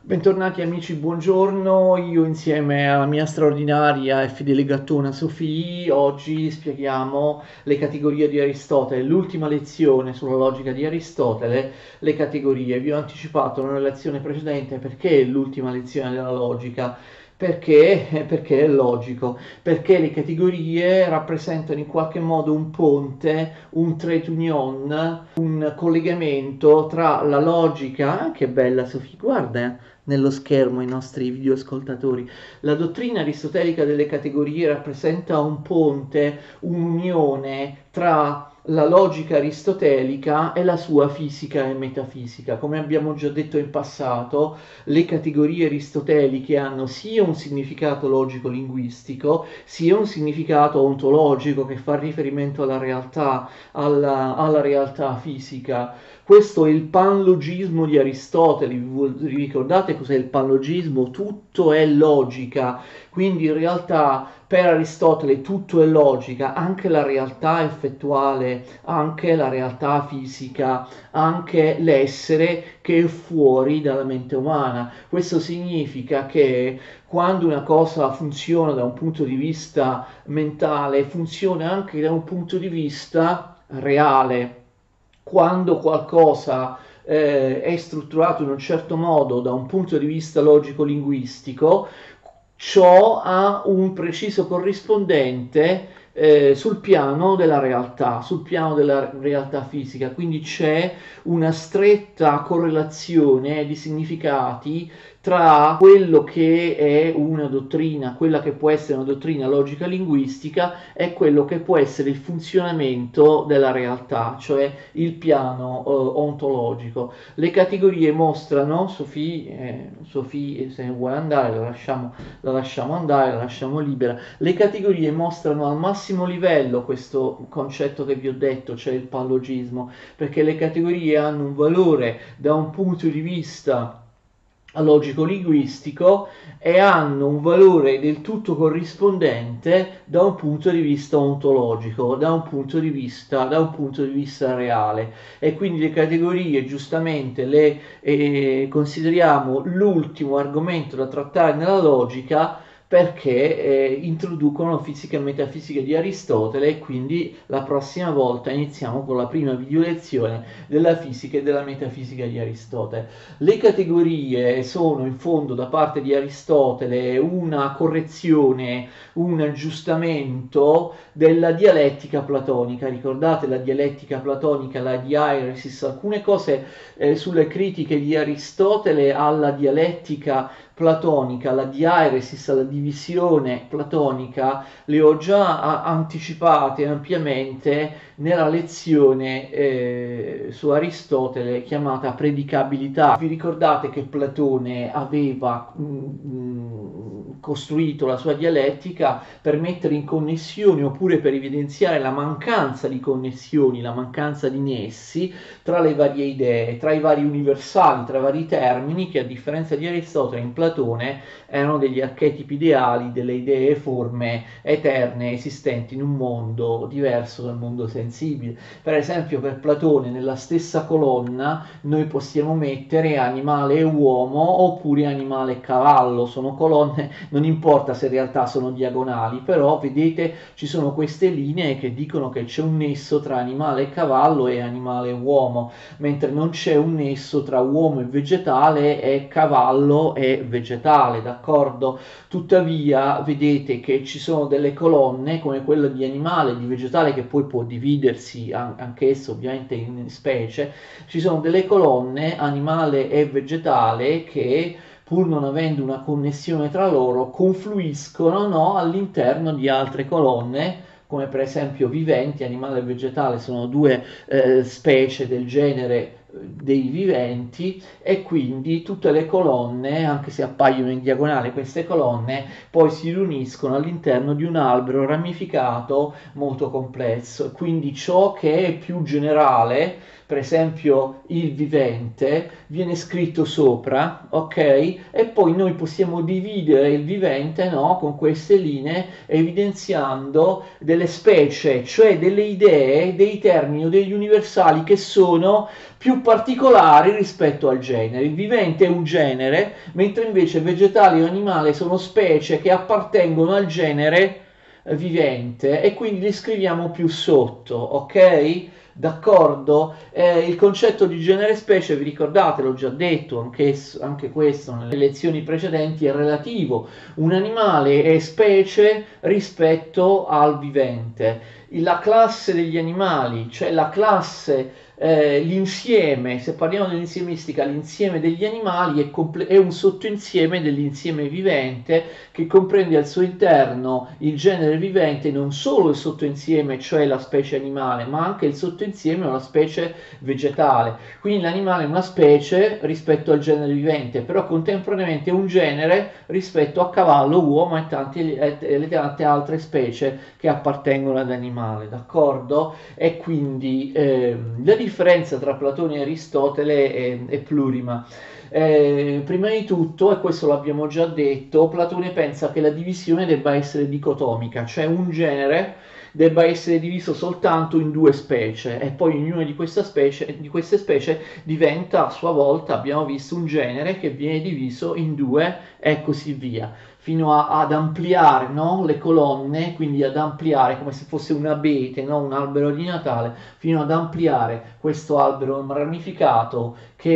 Bentornati amici, buongiorno. Io insieme alla mia straordinaria e fedele gattona Sofì oggi spieghiamo le categorie di Aristotele, l'ultima lezione sulla logica di Aristotele, le categorie. Vi ho anticipato nella lezione precedente perché è l'ultima lezione della logica perché? Perché è logico, perché le categorie rappresentano in qualche modo un ponte, un trait union, un collegamento tra la logica, che bella Sofì, guarda eh, nello schermo i nostri videoascoltatori, la dottrina aristotelica delle categorie rappresenta un ponte, un'unione tra la logica aristotelica e la sua fisica e metafisica. Come abbiamo già detto in passato, le categorie aristoteliche hanno sia un significato logico-linguistico, sia un significato ontologico che fa riferimento alla realtà, alla, alla realtà fisica. Questo è il panlogismo di Aristotele. Vi ricordate cos'è il panlogismo? Tutto è logica. Quindi in realtà per Aristotele tutto è logica, anche la realtà effettuale, anche la realtà fisica, anche l'essere che è fuori dalla mente umana. Questo significa che quando una cosa funziona da un punto di vista mentale, funziona anche da un punto di vista reale quando qualcosa eh, è strutturato in un certo modo da un punto di vista logico-linguistico, ciò ha un preciso corrispondente eh, sul piano della realtà, sul piano della realtà fisica, quindi c'è una stretta correlazione di significati tra quello che è una dottrina, quella che può essere una dottrina logica linguistica e quello che può essere il funzionamento della realtà, cioè il piano eh, ontologico. Le categorie mostrano, Sofì, eh, Sofì se vuole andare la lasciamo, la lasciamo andare, la lasciamo libera, le categorie mostrano al massimo livello questo concetto che vi ho detto, cioè il pallogismo, perché le categorie hanno un valore da un punto di vista logico-linguistico e hanno un valore del tutto corrispondente da un punto di vista ontologico, da un punto di vista, punto di vista reale. E quindi le categorie giustamente le eh, consideriamo l'ultimo argomento da trattare nella logica perché eh, introducono fisica e metafisica di Aristotele e quindi la prossima volta iniziamo con la prima video lezione della fisica e della metafisica di Aristotele. Le categorie sono in fondo da parte di Aristotele una correzione, un aggiustamento della dialettica platonica. Ricordate la dialettica platonica, la diairesis, alcune cose eh, sulle critiche di Aristotele alla dialettica platonica, la diairesis, la divisione platonica, le ho già anticipate ampiamente nella lezione eh, su Aristotele chiamata predicabilità. Vi ricordate che Platone aveva mh, mm, costruito la sua dialettica per mettere in connessione oppure per evidenziare la mancanza di connessioni, la mancanza di nessi tra le varie idee, tra i vari universali, tra i vari termini che a differenza di Aristotele in Platone Platone erano degli archetipi ideali delle idee e forme eterne esistenti in un mondo diverso dal mondo sensibile. Per esempio per Platone nella stessa colonna noi possiamo mettere animale e uomo oppure animale e cavallo, sono colonne, non importa se in realtà sono diagonali, però vedete ci sono queste linee che dicono che c'è un nesso tra animale e cavallo e animale e uomo, mentre non c'è un nesso tra uomo e vegetale e cavallo e vegetale, d'accordo? Tuttavia vedete che ci sono delle colonne come quella di animale, di vegetale che poi può dividersi anch'esso ovviamente in specie, ci sono delle colonne animale e vegetale che pur non avendo una connessione tra loro confluiscono no, all'interno di altre colonne come per esempio viventi, animale e vegetale sono due eh, specie del genere dei viventi e quindi tutte le colonne, anche se appaiono in diagonale queste colonne, poi si riuniscono all'interno di un albero ramificato molto complesso. Quindi ciò che è più generale per esempio il vivente, viene scritto sopra, ok? E poi noi possiamo dividere il vivente no, con queste linee evidenziando delle specie, cioè delle idee, dei termini o degli universali che sono più particolari rispetto al genere. Il vivente è un genere, mentre invece vegetale o animale sono specie che appartengono al genere vivente e quindi li scriviamo più sotto, ok? D'accordo? Eh, il concetto di genere specie, vi ricordate, l'ho già detto, anche, anche, questo nelle lezioni precedenti, è relativo. Un animale è specie rispetto al vivente. La classe degli animali, cioè la classe eh, l'insieme, se parliamo dell'insiemistica, l'insieme degli animali è, comple- è, un sottoinsieme dell'insieme vivente che comprende al suo interno il genere vivente, non solo il sottoinsieme, cioè la specie animale, ma anche il sottoinsieme o la specie vegetale. Quindi l'animale è una specie rispetto al genere vivente, però contemporaneamente è un genere rispetto a cavallo, uomo e tante, e le tante altre specie che appartengono ad animale, d'accordo? E quindi eh, la differenza tra Platone e Aristotele è, è plurima. Eh, prima di tutto, e questo l'abbiamo già detto, Platone pensa che la divisione debba essere dicotomica, cioè un genere debba essere diviso soltanto in due specie e poi ognuna di, specie, di queste specie diventa a sua volta, abbiamo visto, un genere che viene diviso in due e così via fino a, ad ampliare no? le colonne, quindi ad ampliare come se fosse un abete, no? un albero di Natale, fino ad ampliare questo albero ramificato che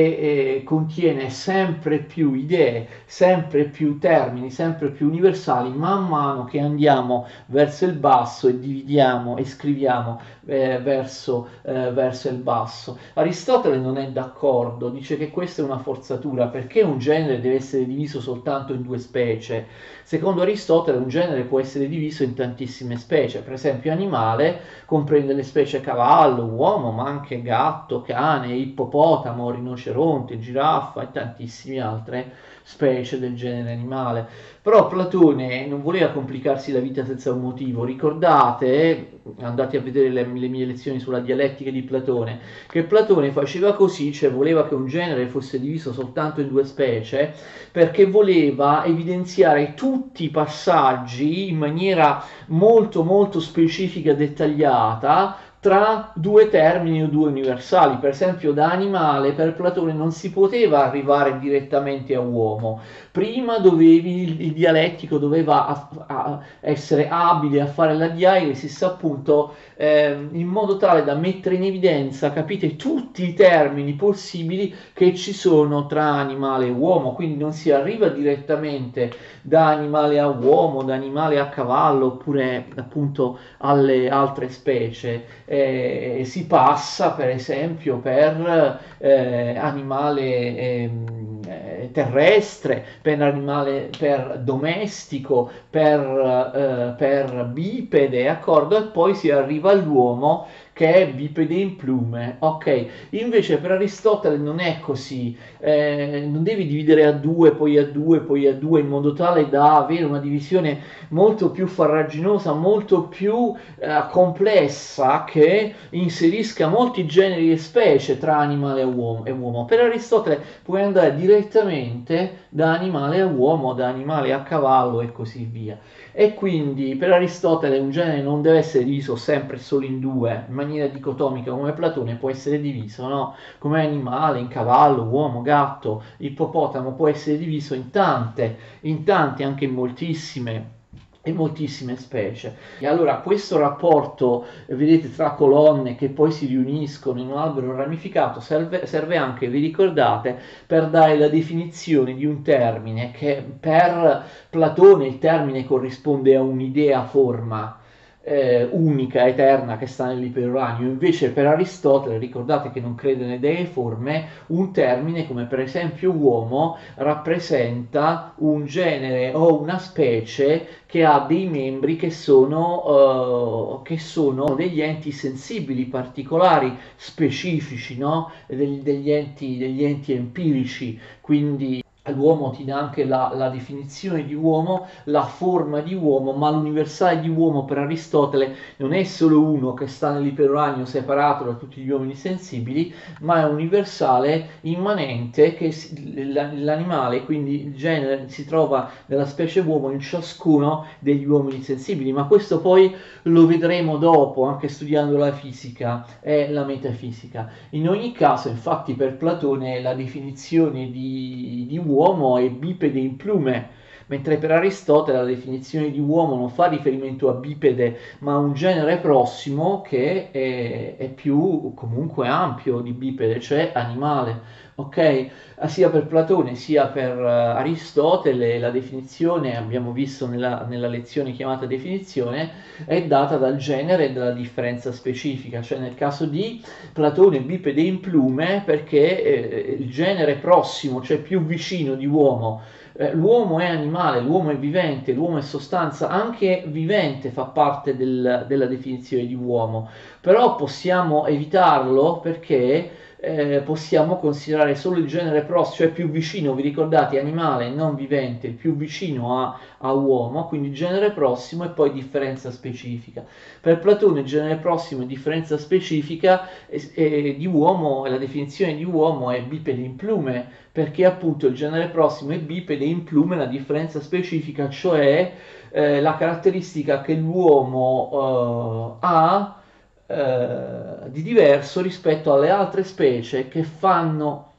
eh, contiene sempre più idee, sempre più termini, sempre più universali, man mano che andiamo verso il basso e dividiamo e scriviamo eh, verso, eh, verso il basso. Aristotele non è d'accordo, dice che questa è una forzatura perché un genere deve essere diviso soltanto in due specie. Secondo Aristotele un genere può essere diviso in tantissime specie, per esempio animale comprende le specie cavallo, uomo, ma anche gatto, cane, ippopotamo, rinoceronte, giraffa e tantissime altre specie del genere animale. Però Platone non voleva complicarsi la vita senza un motivo. Ricordate, andate a vedere le, le, mie lezioni sulla dialettica di Platone, che Platone faceva così, cioè voleva che un genere fosse diviso soltanto in due specie, perché voleva evidenziare tutti i passaggi in maniera molto molto specifica e dettagliata tra due termini o due universali. Per esempio, da animale per Platone non si poteva arrivare direttamente a uomo. Prima dovevi, il, dialettico doveva a, a essere abile a fare la dialisi, appunto, eh, in modo tale da mettere in evidenza, capite, tutti i termini possibili che ci sono tra animale e uomo. Quindi non si arriva direttamente da animale a uomo, da animale a cavallo, oppure appunto alle altre specie eh, si passa per esempio per eh, animale ehm, eh, terrestre, per animale per domestico, per, eh, per bipede, d'accordo? E poi si arriva all'uomo che è bipede in plume, ok? Invece per Aristotele non è così, eh, non devi dividere a due, poi a due, poi a due, in modo tale da avere una divisione molto più farraginosa, molto più eh, complessa, che inserisca molti generi e specie tra animale e uomo, e uomo. Per Aristotele puoi andare direttamente da animale a uomo, da animale a cavallo e così via. E quindi per Aristotele un genere non deve essere diviso sempre solo in due, in maniera dicotomica come Platone può essere diviso, no? Come animale, in cavallo, uomo, gatto, ippopotamo, può essere diviso in tante, in tante, anche in moltissime e moltissime specie. E allora questo rapporto, vedete, tra colonne che poi si riuniscono in un albero ramificato serve, serve, anche, vi ricordate, per dare la definizione di un termine che per Platone il termine corrisponde a un'idea forma eh, unica, eterna che sta nell'iperuranio. Invece per Aristotele, ricordate che non crede nelle dee forme, un termine come per esempio uomo rappresenta un genere o una specie che ha dei membri che sono, uh, che sono degli enti sensibili, particolari, specifici, no? degli, degli, enti, degli enti empirici, quindi L'uomo ti dà anche la, la, definizione di uomo, la forma di uomo, ma l'universale di uomo per Aristotele non è solo uno che sta nell'iperuranio separato da tutti gli uomini sensibili, ma è un universale immanente che l'animale, quindi il genere, si trova nella specie uomo in ciascuno degli uomini sensibili, ma questo poi lo vedremo dopo, anche studiando la fisica e la metafisica. In ogni caso, infatti, per Platone la definizione di, di uomo uomo è bipede in plume, mentre per Aristotele la definizione di uomo non fa riferimento a bipede, ma a un genere prossimo che è, è più comunque ampio di bipede, cioè animale. Ok? Sia per Platone sia per uh, Aristotele la definizione, abbiamo visto nella, nella, lezione chiamata definizione, è data dal genere e dalla differenza specifica, cioè nel caso di Platone bipede in plume perché eh, il genere prossimo, cioè più vicino di uomo, eh, l'uomo è animale, l'uomo è vivente, l'uomo è sostanza, anche vivente fa parte del, della definizione di uomo, però possiamo evitarlo perché eh, possiamo considerare solo il genere prossimo, cioè più vicino, vi ricordate, animale non vivente, più vicino a, a uomo, quindi genere prossimo e poi differenza specifica. Per Platone il genere prossimo e differenza specifica eh, eh, di uomo, la definizione di uomo è bipede in plume, perché appunto il genere prossimo è bipede in plume, la differenza specifica, cioè eh, la caratteristica che l'uomo eh, ha eh, di diverso rispetto alle altre specie che fanno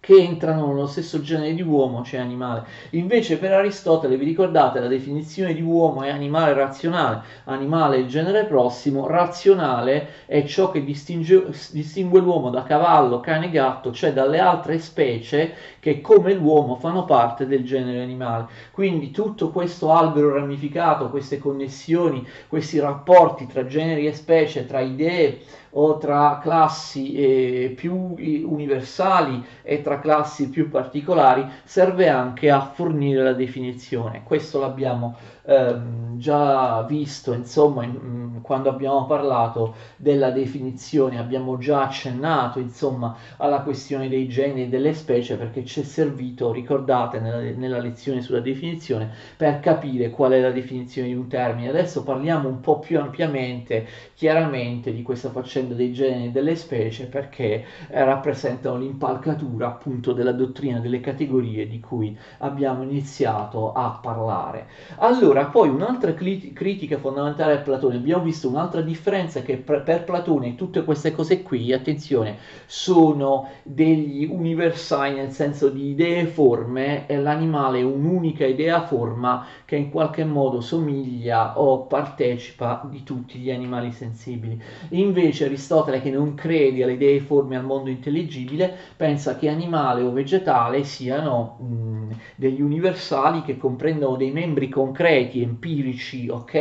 che entrano nello stesso genere di uomo, cioè animale. Invece per Aristotele, vi ricordate, la definizione di uomo è animale razionale, animale è genere prossimo, razionale è ciò che distingue, distingue l'uomo da cavallo, cane, gatto, cioè dalle altre specie che come l'uomo fanno parte del genere animale. Quindi tutto questo albero ramificato, queste connessioni, questi rapporti tra generi e specie, tra idee, o tra classi eh, più universali e tra classi più particolari serve anche a fornire la definizione. Questo l'abbiamo ehm, già visto, insomma, in, mm, quando abbiamo parlato della definizione, abbiamo già accennato, insomma, alla questione dei geni e delle specie perché ci è servito, ricordate, nella, nella lezione sulla definizione, per capire qual è la definizione di un termine. Adesso parliamo un po' più ampiamente, chiaramente, di questa faccenda dei geni e delle specie perché eh, rappresentano l'impalcatura appunto della dottrina delle categorie di cui abbiamo iniziato a parlare. Allora, allora, poi un'altra critica fondamentale a Platone, abbiamo visto un'altra differenza che per, Platone tutte queste cose qui, attenzione, sono degli universali nel senso di idee forme e l'animale è un'unica idea forma che in qualche modo somiglia o partecipa di tutti gli animali sensibili. Invece Aristotele che non crede alle idee forme al mondo intelligibile pensa che animale o vegetale siano mh, degli universali che comprendono dei membri concreti concreti, empirici, ok?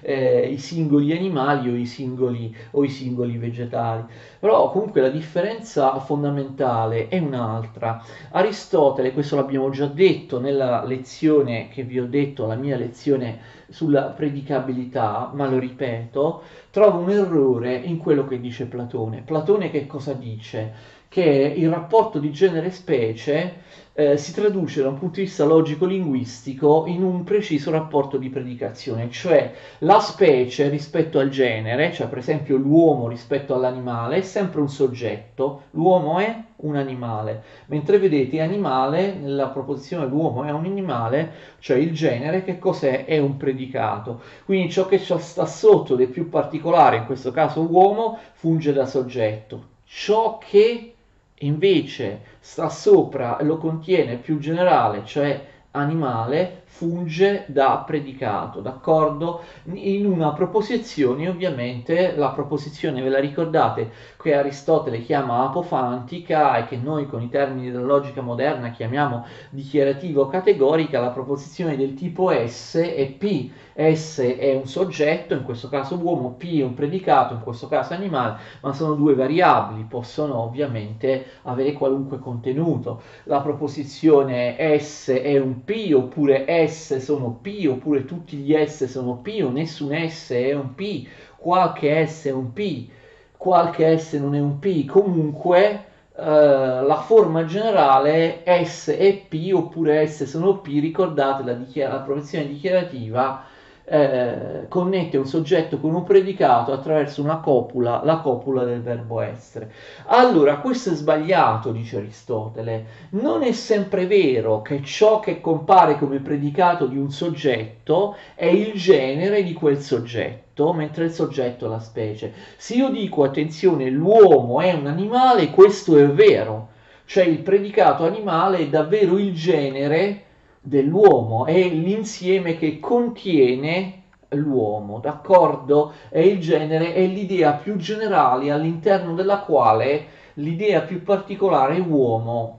Eh, I singoli animali o i singoli, o i singoli vegetali. Però comunque la differenza fondamentale è un'altra. Aristotele, questo l'abbiamo già detto nella lezione che vi ho detto, la mia lezione sulla predicabilità, ma lo ripeto, trova un errore in quello che dice Platone. Platone che cosa dice? Che il rapporto di genere-specie eh, si traduce da un punto di vista logico-linguistico in un preciso rapporto di predicazione, cioè la specie rispetto al genere, cioè per esempio l'uomo rispetto all'animale, è sempre un soggetto, l'uomo è un animale, mentre vedete animale, nella proposizione l'uomo è un animale, cioè il genere, che cos'è? È un predicato. Quindi ciò che sta sotto del più particolare, in questo caso uomo, funge da soggetto. Ciò che invece sta sopra e lo contiene più generale, cioè animale, funge da predicato, d'accordo? In una proposizione, ovviamente, la proposizione, ve la ricordate, che Aristotele chiama apofantica e che noi con i termini della logica moderna chiamiamo dichiarativo-categorica, la proposizione del tipo S è P. S è un soggetto, in questo caso uomo, P è un predicato, in questo caso animale, ma sono due variabili, possono ovviamente avere qualunque contenuto. La proposizione S è un P oppure S sono P oppure tutti gli S sono P o nessun S è un P, qualche S è un P qualche S non è un P, comunque eh, la forma generale S e P oppure S sono P, ricordate la, dichiara- la professione dichiarativa eh, connette un soggetto con un predicato attraverso una copula, la copula del verbo essere. Allora, questo è sbagliato, dice Aristotele. Non è sempre vero che ciò che compare come predicato di un soggetto è il genere di quel soggetto mentre il soggetto è la specie. Se io dico attenzione, l'uomo è un animale, questo è vero, cioè il predicato animale è davvero il genere dell'uomo, è l'insieme che contiene l'uomo, d'accordo? È il genere, è l'idea più generale all'interno della quale l'idea più particolare uomo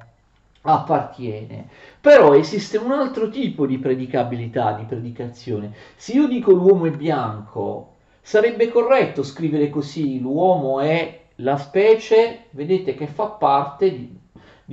appartiene. Però esiste un altro tipo di predicabilità, di predicazione. Se io dico l'uomo è bianco, sarebbe corretto scrivere così, l'uomo è la specie, vedete che fa parte di,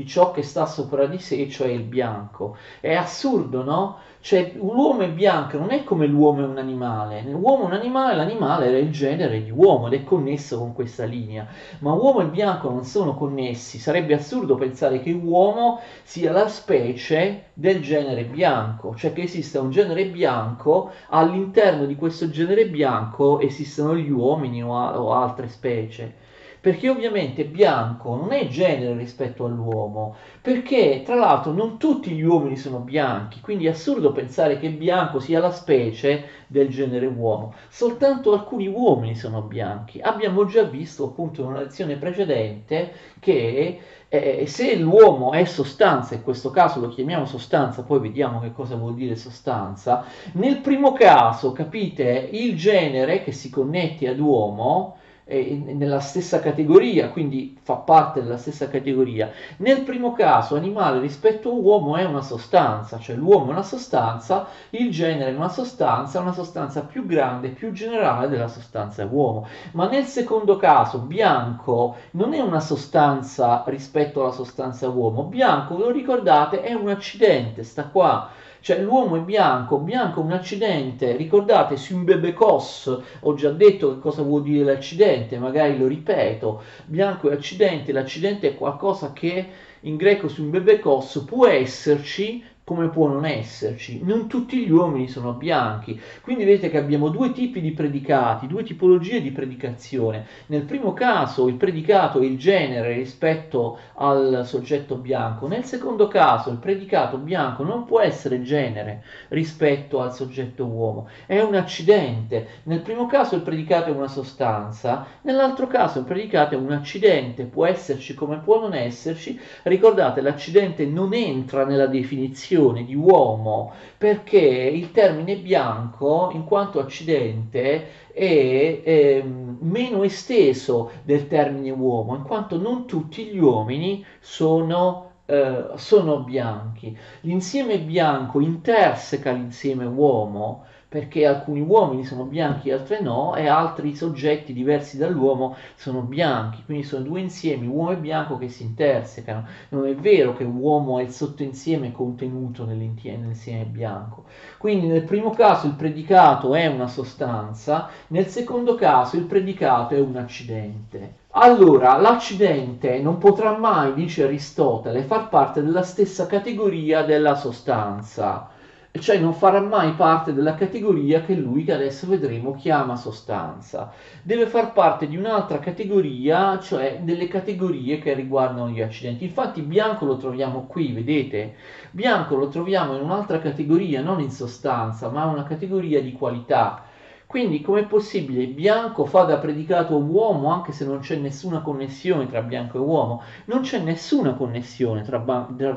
di ciò che sta sopra di sé, cioè il bianco. È assurdo, no? Cioè, l'uomo è bianco, non è come l'uomo è un animale. L'uomo è un animale, l'animale era il genere di uomo ed è connesso con questa linea. Ma uomo e bianco non sono connessi. Sarebbe assurdo pensare che uomo sia la specie del genere bianco, cioè che esista un genere bianco, all'interno di questo genere bianco esistono gli uomini o, a- o altre specie perché ovviamente bianco non è genere rispetto all'uomo, perché tra l'altro non tutti gli uomini sono bianchi, quindi è assurdo pensare che bianco sia la specie del genere uomo, soltanto alcuni uomini sono bianchi. Abbiamo già visto appunto in una lezione precedente che eh, se l'uomo è sostanza, in questo caso lo chiamiamo sostanza, poi vediamo che cosa vuol dire sostanza, nel primo caso, capite, il genere che si connette ad uomo, nella stessa categoria, quindi fa parte della stessa categoria. Nel primo caso, animale rispetto a uomo è una sostanza, cioè l'uomo è una sostanza, il genere è una sostanza, una sostanza più grande, più generale della sostanza uomo. Ma nel secondo caso, bianco non è una sostanza rispetto alla sostanza uomo, bianco, ve lo ricordate, è un accidente, sta qua cioè l'uomo è bianco, bianco è un accidente, ricordate su un bebecos, ho già detto che cosa vuol dire l'accidente, magari lo ripeto, bianco è accidente, l'accidente è qualcosa che in greco su un bebecos può esserci come può non esserci. Non tutti gli uomini sono bianchi. Quindi vedete che abbiamo due tipi di predicati, due tipologie di predicazione. Nel primo caso il predicato è il genere rispetto al soggetto bianco, nel secondo caso il predicato bianco non può essere genere rispetto al soggetto uomo, è un accidente. Nel primo caso il predicato è una sostanza, nell'altro caso il predicato è un accidente, può esserci come può non esserci. Ricordate, l'accidente non entra nella definizione definizione di uomo perché il termine bianco, in quanto accidente, è, è meno esteso del termine uomo, in quanto non tutti gli uomini sono Uh, sono bianchi. L'insieme bianco interseca l'insieme uomo perché alcuni uomini sono bianchi e altri no, e altri soggetti diversi dall'uomo sono bianchi, quindi sono due insiemi, uomo e bianco, che si intersecano. Non è vero che uomo è il sottoinsieme contenuto nell'insieme bianco. Quindi nel primo caso il predicato è una sostanza, nel secondo caso il predicato è un accidente. Allora, l'accidente non potrà mai, dice Aristotele, far parte della stessa categoria della sostanza cioè non farà mai parte della categoria che lui, che adesso vedremo, chiama sostanza. Deve far parte di un'altra categoria, cioè delle categorie che riguardano gli accidenti. Infatti bianco lo troviamo qui, vedete? Bianco lo troviamo in un'altra categoria, non in sostanza, ma una categoria di qualità. Quindi com'è possibile? Bianco fa da predicato uomo anche se non c'è nessuna connessione tra bianco e uomo? Non c'è nessuna connessione tra,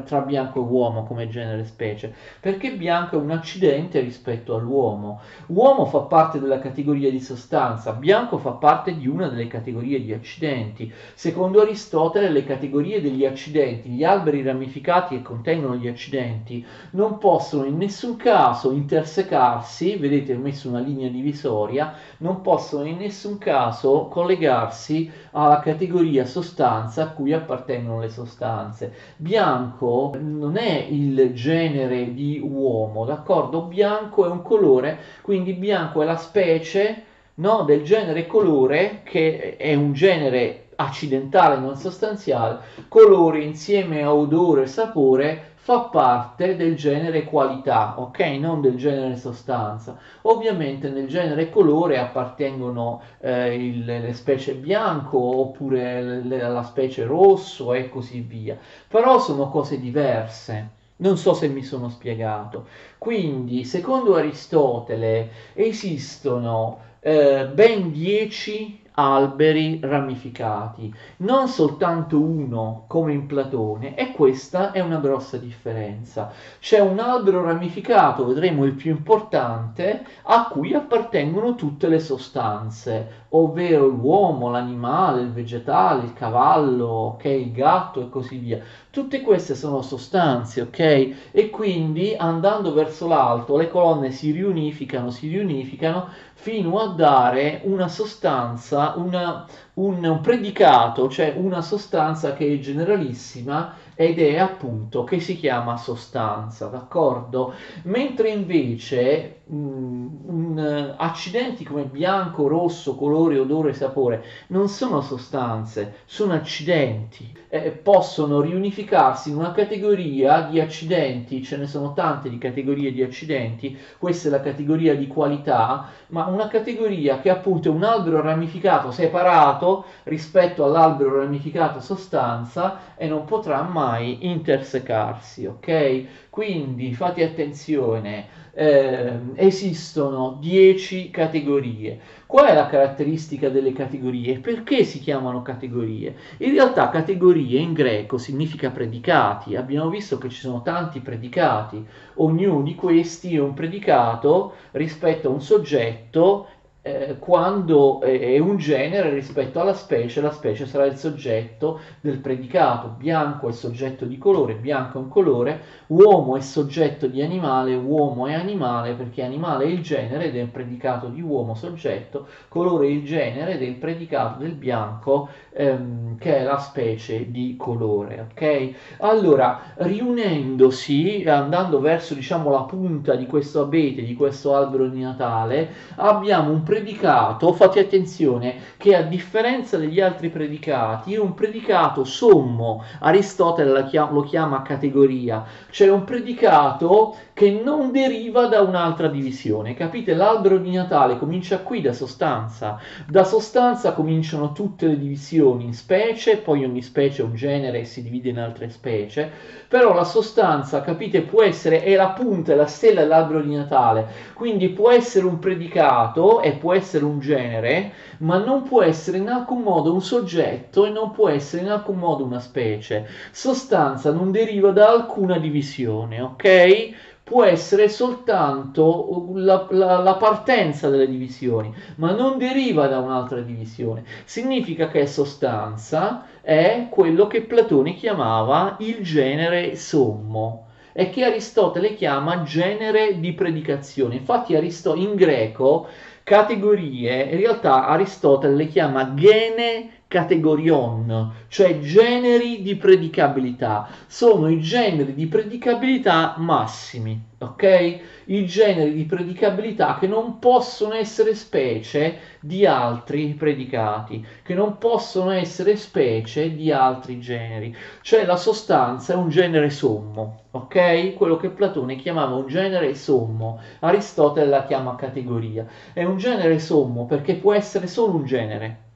tra bianco e uomo come genere specie, perché bianco è un accidente rispetto all'uomo. Uomo fa parte della categoria di sostanza, bianco fa parte di una delle categorie di accidenti. Secondo Aristotele le categorie degli accidenti, gli alberi ramificati che contengono gli accidenti, non possono in nessun caso intersecarsi, vedete ho messo una linea divisoria, provvisoria non possono in nessun caso collegarsi alla categoria sostanza a cui appartengono le sostanze. Bianco non è il genere di uomo, d'accordo? Bianco è un colore, quindi bianco è la specie no, del genere colore che è un genere accidentale, non sostanziale, colore insieme a odore e sapore fa parte del genere qualità, ok? Non del genere sostanza. Ovviamente nel genere colore appartengono eh, il, le specie bianco oppure le, la specie rosso e così via. Però sono cose diverse. Non so se mi sono spiegato. Quindi, secondo Aristotele, esistono eh, ben 10 alberi ramificati, non soltanto uno come in Platone, e questa è una grossa differenza. C'è un albero ramificato, vedremo il più importante, a cui appartengono tutte le sostanze, ovvero l'uomo, l'animale, il vegetale, il cavallo, ok, il gatto e così via. Tutte queste sono sostanze, ok? E quindi andando verso l'alto le colonne si riunificano, si riunificano fino a dare una sostanza, una, un, un predicato, cioè una sostanza che è generalissima ed è appunto che si chiama sostanza, d'accordo? Mentre invece mh, mh, accidenti come bianco, rosso, colore, odore, sapore non sono sostanze, sono accidenti. Eh, possono riunificarsi in una categoria di accidenti, ce ne sono tante di categorie di accidenti, questa è la categoria di qualità, ma una categoria che appunto è un albero ramificato separato rispetto all'albero ramificato sostanza e non potrà mai intersecarsi, ok? Quindi fate attenzione eh, esistono 10 categorie. Qual è la caratteristica delle categorie? Perché si chiamano categorie? In realtà categorie in greco significa predicati. Abbiamo visto che ci sono tanti predicati. Ognuno di questi è un predicato rispetto a un soggetto eh, quando è un genere rispetto alla specie, la specie sarà il soggetto del predicato. Bianco è soggetto di colore, bianco è un colore, uomo è soggetto di animale, uomo è animale perché animale è il genere ed è il predicato di uomo soggetto, colore è il genere ed è il predicato del bianco ehm, che è la specie di colore. Ok? Allora, riunendosi, andando verso diciamo la punta di questo abete, di questo albero di Natale, abbiamo un predicato, fate attenzione, che a differenza degli altri predicati è un predicato sommo, Aristotele lo chiama categoria, cioè un predicato che non deriva da un'altra divisione. Capite? L'albero di Natale comincia qui da sostanza, da sostanza cominciano tutte le divisioni in specie, poi ogni specie è un genere e si divide in altre specie, però la sostanza, capite, può essere, è la punta, è la stella dell'albero di Natale, quindi può essere un predicato e può essere un genere, ma non può essere in alcun modo un soggetto e non può essere in alcun modo una specie. Sostanza non deriva da alcuna divisione, ok? Può essere soltanto la, la, la partenza delle divisioni, ma non deriva da un'altra divisione. Significa che sostanza è quello che Platone chiamava il genere sommo e che Aristotele chiama genere di predicazione. Infatti Aristo- in greco categorie, in realtà Aristotele le chiama gene categorion, cioè generi di predicabilità. Sono i generi di predicabilità massimi, ok? I generi di predicabilità che non possono essere specie di altri predicati, che non possono essere specie di altri generi. Cioè la sostanza è un genere sommo, ok? Quello che Platone chiamava un genere sommo, Aristotele la chiama categoria. È un genere sommo perché può essere solo un genere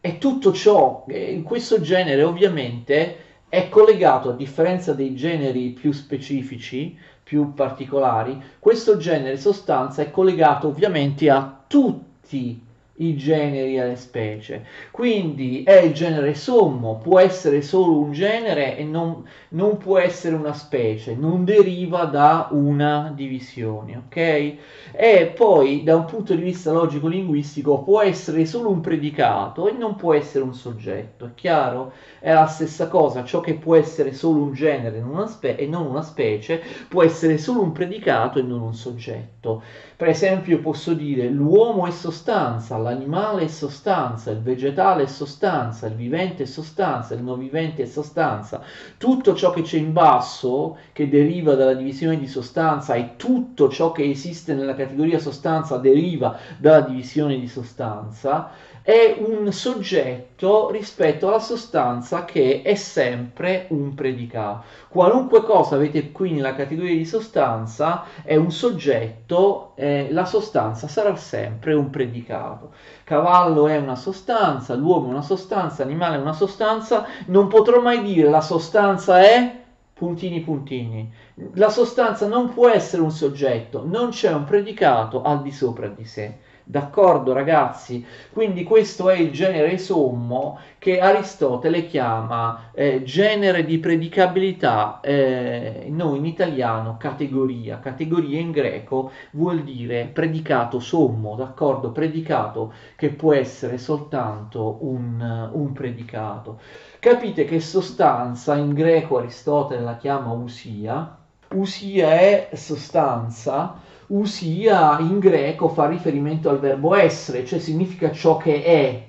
e tutto ciò, in questo genere ovviamente è collegato, a differenza dei generi più specifici, più particolari, questo genere sostanza è collegato ovviamente a tutti i generi e le specie. Quindi è il genere sommo, può essere solo un genere e non, non può essere una specie, non deriva da una divisione, ok? E poi da un punto di vista logico-linguistico può essere solo un predicato e non può essere un soggetto, è chiaro? È la stessa cosa, ciò che può essere solo un genere non spe- e non una specie può essere solo un predicato e non un soggetto. Per esempio posso dire l'uomo è sostanza, l'animale è sostanza, il vegetale è sostanza, il vivente è sostanza, il non vivente è sostanza. Tutto ciò che c'è in basso, che deriva dalla divisione di sostanza, e tutto ciò che esiste nella categoria sostanza deriva dalla divisione di sostanza, è un soggetto rispetto alla sostanza che è sempre un predicato. Qualunque cosa avete qui nella categoria di sostanza è un soggetto, eh, la sostanza sarà sempre un predicato. Cavallo è una sostanza, l'uomo è una sostanza, l'animale è una sostanza, non potrò mai dire la sostanza è puntini puntini. La sostanza non può essere un soggetto, non c'è un predicato al di sopra di sé. D'accordo ragazzi? Quindi questo è il genere sommo che Aristotele chiama eh, genere di predicabilità, eh, noi in italiano categoria, categoria in greco vuol dire predicato sommo, d'accordo? Predicato che può essere soltanto un, un predicato. Capite che sostanza in greco Aristotele la chiama usia, usia è sostanza, usia in greco fa riferimento al verbo essere, cioè significa ciò che è,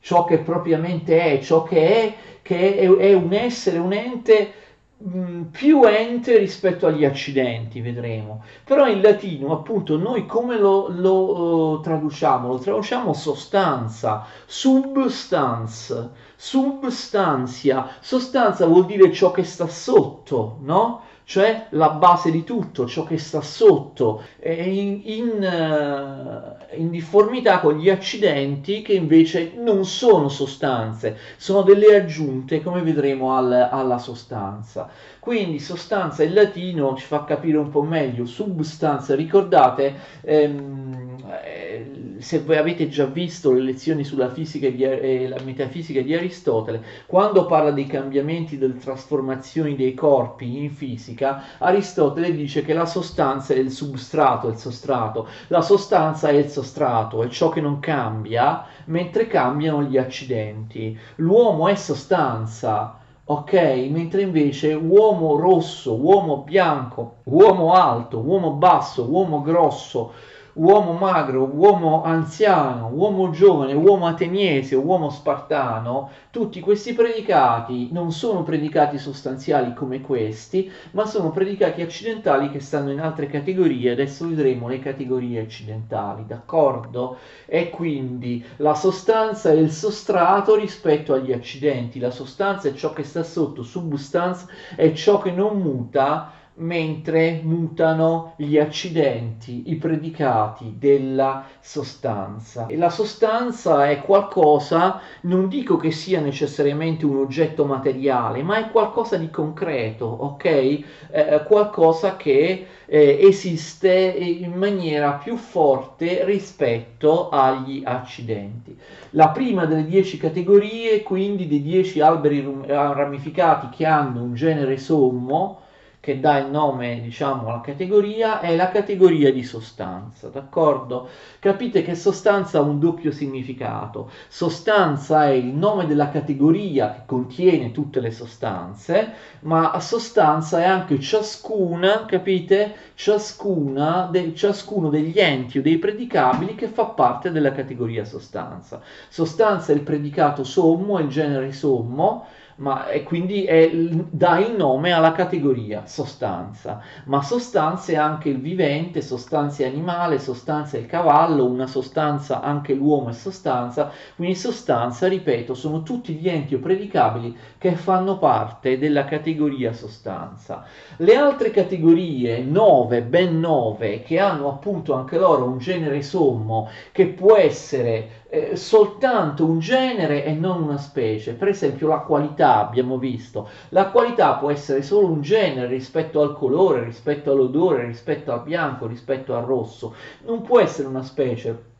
ciò che propriamente è, ciò che è, che è, è un essere, un ente Mm, più ente rispetto agli accidenti, vedremo. Però in latino, appunto, noi come lo, lo uh, traduciamo? Lo traduciamo sostanza, substance, substanzia. Sostanza vuol dire ciò che sta sotto, no? Cioè la base di tutto, ciò che sta sotto, in, in, eh, in, difformità con gli accidenti che invece non sono sostanze, sono delle aggiunte come vedremo al, alla sostanza. Quindi sostanza in latino ci fa capire un po' meglio, substanza, ricordate, ehm, eh, se voi avete già visto le lezioni sulla fisica e eh, la metafisica di Aristotele, quando parla dei cambiamenti, delle trasformazioni dei corpi in fisica, Aristotele dice che la sostanza è il substrato, il sostrato, la sostanza è il sostrato, è ciò che non cambia, mentre cambiano gli accidenti. L'uomo è sostanza, ok? Mentre invece uomo rosso, uomo bianco, uomo alto, uomo basso, uomo grosso, uomo magro, uomo anziano, uomo giovane, uomo ateniese, uomo spartano, tutti questi predicati non sono predicati sostanziali come questi, ma sono predicati accidentali che stanno in altre categorie, adesso vedremo le categorie accidentali, d'accordo? E quindi la sostanza è il sostrato rispetto agli accidenti, la sostanza è ciò che sta sotto, substance è ciò che non muta, mentre mutano gli accidenti, i predicati della sostanza. E la sostanza è qualcosa, non dico che sia necessariamente un oggetto materiale, ma è qualcosa di concreto, ok? Eh, qualcosa che eh, esiste in maniera più forte rispetto agli accidenti. La prima delle dieci categorie, quindi dei dieci alberi ramificati che hanno un genere sommo, che dà il nome, diciamo, alla categoria è la categoria di sostanza, d'accordo? Capite che sostanza ha un doppio significato. Sostanza è il nome della categoria che contiene tutte le sostanze, ma sostanza è anche ciascuna, capite? Ciascuna de- ciascuno degli enti o dei predicabili che fa parte della categoria sostanza. Sostanza è il predicato sommo, è il genere sommo, ma e quindi è, dà il nome alla categoria sostanza, ma sostanza è anche il vivente, sostanza è animale, sostanza è il cavallo, una sostanza anche l'uomo è sostanza, quindi sostanza, ripeto, sono tutti gli enti o predicabili che fanno parte della categoria sostanza. Le altre categorie, nove, ben nove, che hanno appunto anche loro un genere sommo, che può essere eh, soltanto un genere e non una specie. Per esempio la qualità, abbiamo visto, la qualità può essere solo un genere rispetto al colore, rispetto all'odore, rispetto al bianco, rispetto al rosso, non può essere una specie.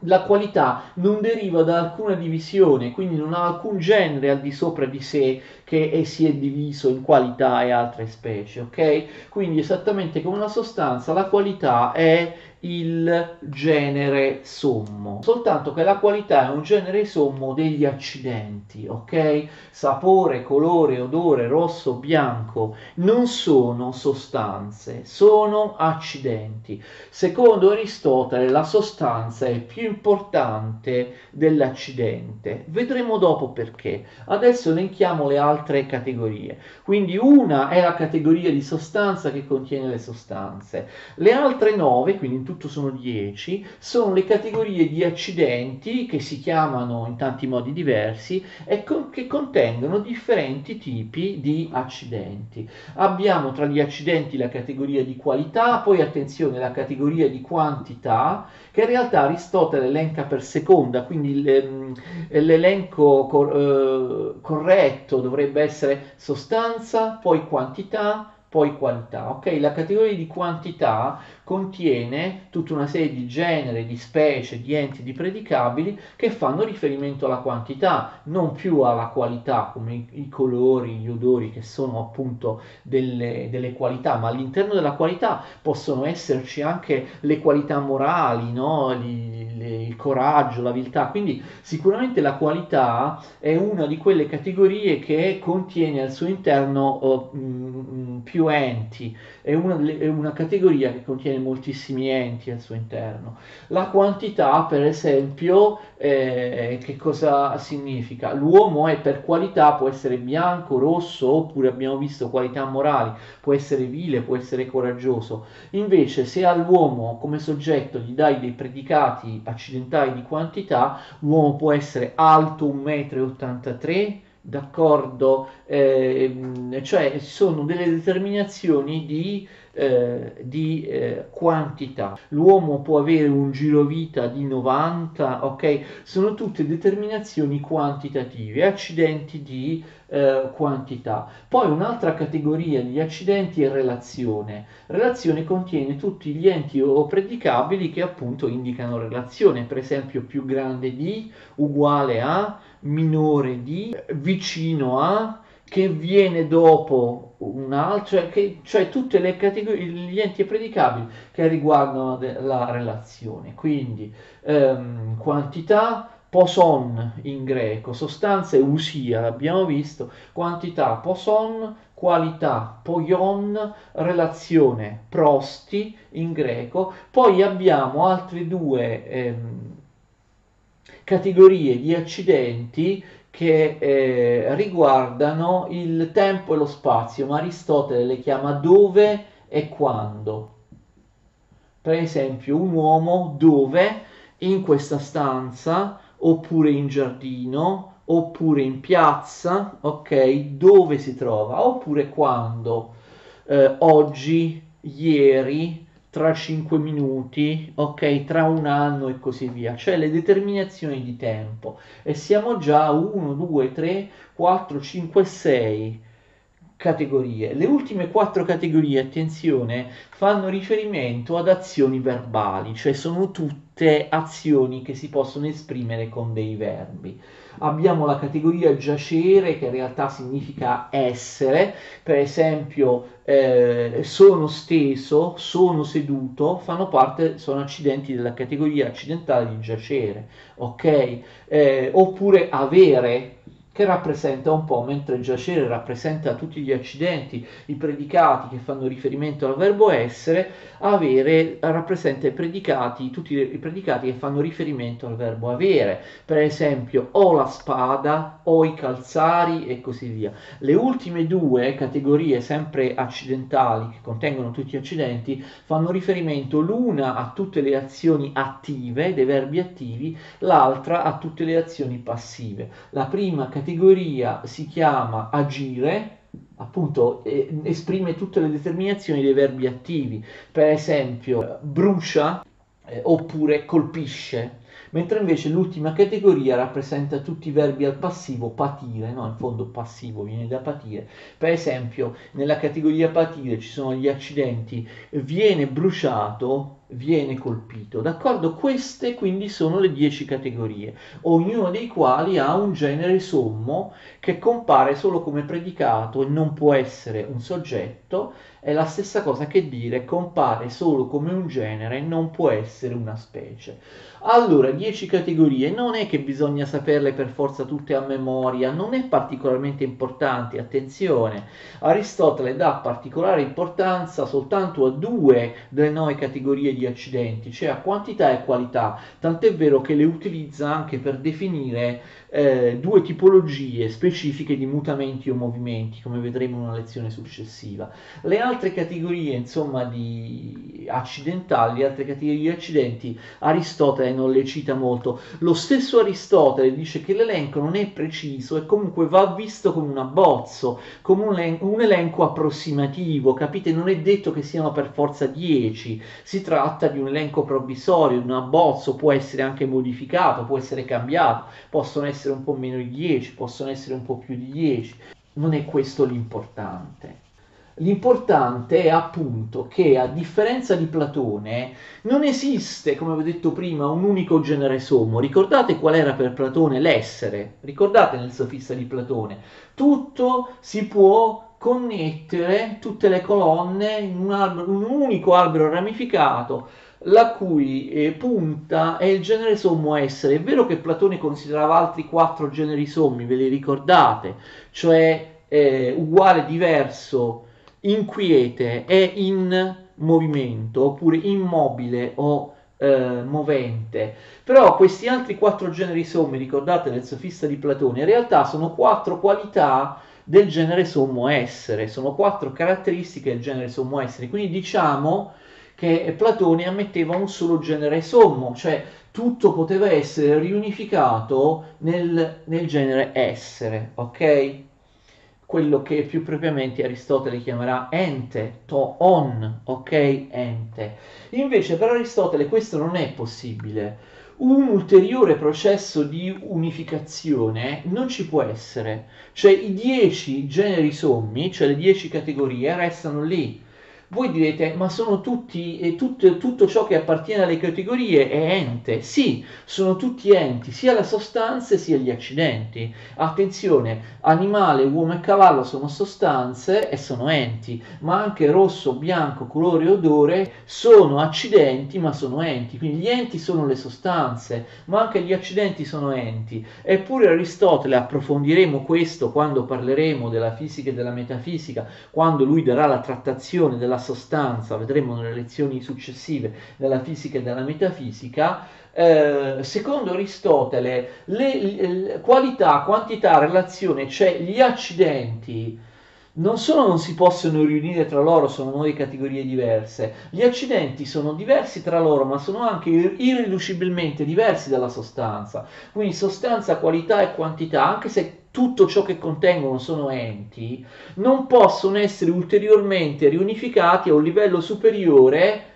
La qualità non deriva da alcuna divisione, quindi non ha alcun genere al di sopra di sé che si è diviso in qualità e altre specie, ok? Quindi esattamente come una sostanza, la qualità è il genere sommo, soltanto che la qualità è un genere sommo degli accidenti, ok? Sapore, colore, odore, rosso, bianco non sono sostanze, sono accidenti. Secondo Aristotele la sostanza è più importante dell'accidente. Vedremo dopo perché. Adesso elenchiamo le altre altre categorie. Quindi una è la categoria di sostanza che contiene le sostanze. Le altre nove, quindi in tutto sono dieci, sono le categorie di accidenti che si chiamano in tanti modi diversi e con, che contengono differenti tipi di accidenti. Abbiamo tra gli accidenti la categoria di qualità, poi attenzione la categoria di quantità, che in realtà Aristotele elenca per seconda, quindi ehm, l'elenco cor- eh, corretto dovrebbe essere sostanza, poi quantità, poi qualità. Ok, la categoria di quantità contiene tutta una serie di generi, di specie, di enti, di predicabili che fanno riferimento alla quantità, non più alla qualità come i, colori, gli odori che sono appunto delle, delle, qualità, ma all'interno della qualità possono esserci anche le qualità morali, no? Gli, il coraggio, la viltà. Quindi sicuramente la qualità è una di quelle categorie che contiene al suo interno oh, mh, più più enti, è una, è una categoria che contiene moltissimi enti al suo interno. La quantità, per esempio, eh, che cosa significa? L'uomo è per qualità, può essere bianco, rosso, oppure abbiamo visto qualità morali, può essere vile, può essere coraggioso. Invece, se all'uomo come soggetto gli dai dei predicati accidentali di quantità, l'uomo può essere alto 1,83 m, d'accordo? Eh, cioè sono delle determinazioni di, eh, di eh, quantità. L'uomo può avere un girovita di 90, ok? Sono tutte determinazioni quantitative, accidenti di eh, quantità. Poi un'altra categoria di accidenti è relazione. Relazione contiene tutti gli enti o predicabili che appunto indicano relazione, per esempio più grande di, uguale a, minore di, vicino a, che viene dopo un altro, cioè, che, cioè tutte le categorie, gli enti predicabili che riguardano la relazione. Quindi ehm, quantità, poson in greco, sostanza e usia, l'abbiamo visto, quantità, poson, qualità, poion, relazione, prosti in greco. Poi abbiamo altre due ehm, categorie di accidenti che eh, riguardano il tempo e lo spazio, ma Aristotele le chiama dove e quando. Per esempio, un uomo dove in questa stanza, oppure in giardino, oppure in piazza, ok? Dove si trova, oppure quando, eh, oggi, ieri, tra 5 minuti, ok, tra un anno e così via, cioè le determinazioni di tempo. E siamo già 1, 2, 3, 4, 5, 6 categorie. Le ultime quattro categorie, attenzione, fanno riferimento ad azioni verbali, cioè sono tutte azioni che si possono esprimere con dei verbi. Abbiamo la categoria giacere che in realtà significa essere, per esempio eh, sono steso, sono seduto, fanno parte, sono accidenti della categoria accidentale di giacere, ok? Eh, oppure avere, che rappresenta un po', mentre giacere rappresenta tutti gli accidenti, i predicati che fanno riferimento al verbo essere, avere rappresenta i predicati, tutti i predicati che fanno riferimento al verbo avere, per esempio ho la spada, ho i calzari e così via. Le ultime due categorie, sempre accidentali, che contengono tutti gli accidenti, fanno riferimento l'una a tutte le azioni attive, dei verbi attivi, l'altra a tutte le azioni passive. La prima categoria categoria si chiama agire, appunto eh, esprime tutte le determinazioni dei verbi attivi, per esempio brucia eh, oppure colpisce, mentre invece l'ultima categoria rappresenta tutti i verbi al passivo patire, no? in fondo passivo viene da patire, per esempio nella categoria patire ci sono gli accidenti. Viene bruciato, viene colpito. D'accordo? Queste quindi sono le dieci categorie, ognuno dei quali ha un genere sommo che compare solo come predicato e non può essere un soggetto, è la stessa cosa che dire compare solo come un genere e non può essere una specie. Allora, 10 categorie, non è che bisogna saperle per forza tutte a memoria, non è particolarmente importante, attenzione, Aristotele dà particolare importanza soltanto a due delle nove categorie di degli accidenti, cioè a quantità e qualità, tant'è vero che le utilizza anche per definire eh, due tipologie specifiche di mutamenti o movimenti, come vedremo in una lezione successiva. Le altre categorie, insomma, di accidentali, le altre categorie di accidenti, Aristotele non le cita molto. Lo stesso Aristotele dice che l'elenco non è preciso e comunque va visto come un abbozzo, come un, un elenco approssimativo, capite? Non è detto che siano per forza 10, si tratta di un elenco provvisorio, un abbozzo, può essere anche modificato, può essere cambiato, possono essere un po' meno di 10, possono essere un po' più di 10, non è questo l'importante. L'importante è appunto che a differenza di Platone non esiste, come avevo detto prima, un unico genere sommo. Ricordate qual era per Platone l'essere? Ricordate nel sofista di Platone? Tutto si può connettere, tutte le colonne in un, albero, un unico albero ramificato la cui eh, punta è il genere sommo essere. È vero che Platone considerava altri quattro generi sommi, ve li ricordate? Cioè eh, uguale, diverso, inquiete e in movimento, oppure immobile o eh, movente. Però questi altri quattro generi sommi, ricordate nel sofista di Platone, in realtà sono quattro qualità del genere sommo essere, sono quattro caratteristiche del genere sommo essere. Quindi diciamo che Platone ammetteva un solo genere sommo, cioè tutto poteva essere riunificato nel, nel genere essere, ok? Quello che più propriamente Aristotele chiamerà ente, to on, ok? Ente. Invece per Aristotele questo non è possibile. Un ulteriore processo di unificazione non ci può essere, cioè i dieci generi sommi, cioè le dieci categorie, restano lì voi direte, ma sono tutti, eh, tutto, tutto ciò che appartiene alle categorie è ente. Sì, sono tutti enti, sia le sostanze sia gli accidenti. Attenzione, animale, uomo e cavallo sono sostanze e sono enti, ma anche rosso, bianco, colore e odore sono accidenti ma sono enti. Quindi gli enti sono le sostanze, ma anche gli accidenti sono enti. Eppure Aristotele, approfondiremo questo quando parleremo della fisica e della metafisica, quando lui darà la trattazione della sostanza, vedremo nelle lezioni successive della fisica e della metafisica, eh, secondo Aristotele le, le, qualità, quantità, relazione, cioè gli accidenti, non solo non si possono riunire tra loro, sono nuove categorie diverse, gli accidenti sono diversi tra loro, ma sono anche irriducibilmente diversi dalla sostanza. Quindi sostanza, qualità e quantità, anche se tutto ciò che contengono sono enti, non possono essere ulteriormente riunificati a un livello superiore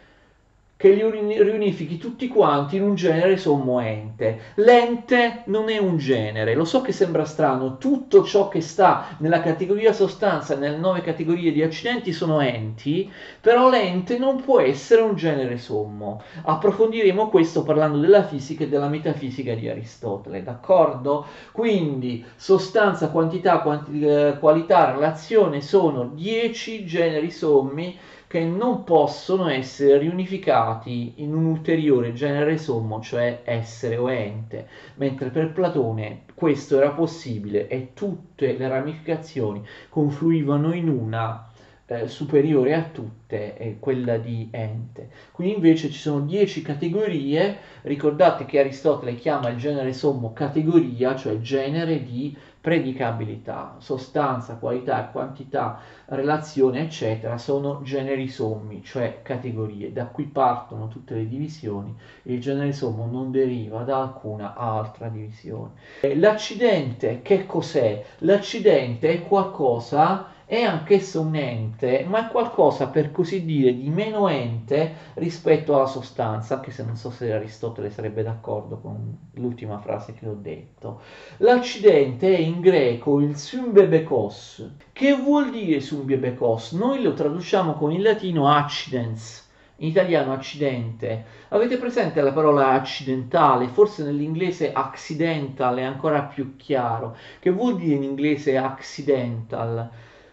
che li riunifichi tutti quanti in un genere sommoente. L'ente non è un genere, lo so che sembra strano, tutto ciò che sta nella categoria sostanza, nelle nove categorie di accidenti sono enti, però l'ente non può essere un genere sommo. Approfondiremo questo parlando della fisica e della metafisica di Aristotele, d'accordo? Quindi sostanza, quantità, quanti, eh, qualità, relazione sono dieci generi sommi che non possono essere riunificati in un ulteriore genere sommo, cioè essere o ente, mentre per Platone questo era possibile e tutte le ramificazioni confluivano in una eh, superiore a tutte è quella di ente. Qui invece ci sono dieci categorie, ricordate che Aristotele chiama il genere sommo categoria, cioè genere di predicabilità, sostanza, qualità, quantità, relazione, eccetera, sono generi sommi, cioè categorie. Da qui partono tutte le divisioni e il genere sommo non deriva da alcuna altra divisione. L'accidente che cos'è? L'accidente è qualcosa è anch'esso un ente, ma è qualcosa per così dire di meno ente rispetto alla sostanza, anche se non so se Aristotele sarebbe d'accordo con l'ultima frase che ho detto. L'accidente è in greco il symbebekos. Che vuol dire symbebekos? Noi lo traduciamo con il latino accidens in italiano accidente. Avete presente la parola accidentale? Forse nell'inglese accidental è ancora più chiaro. Che vuol dire in inglese accidental?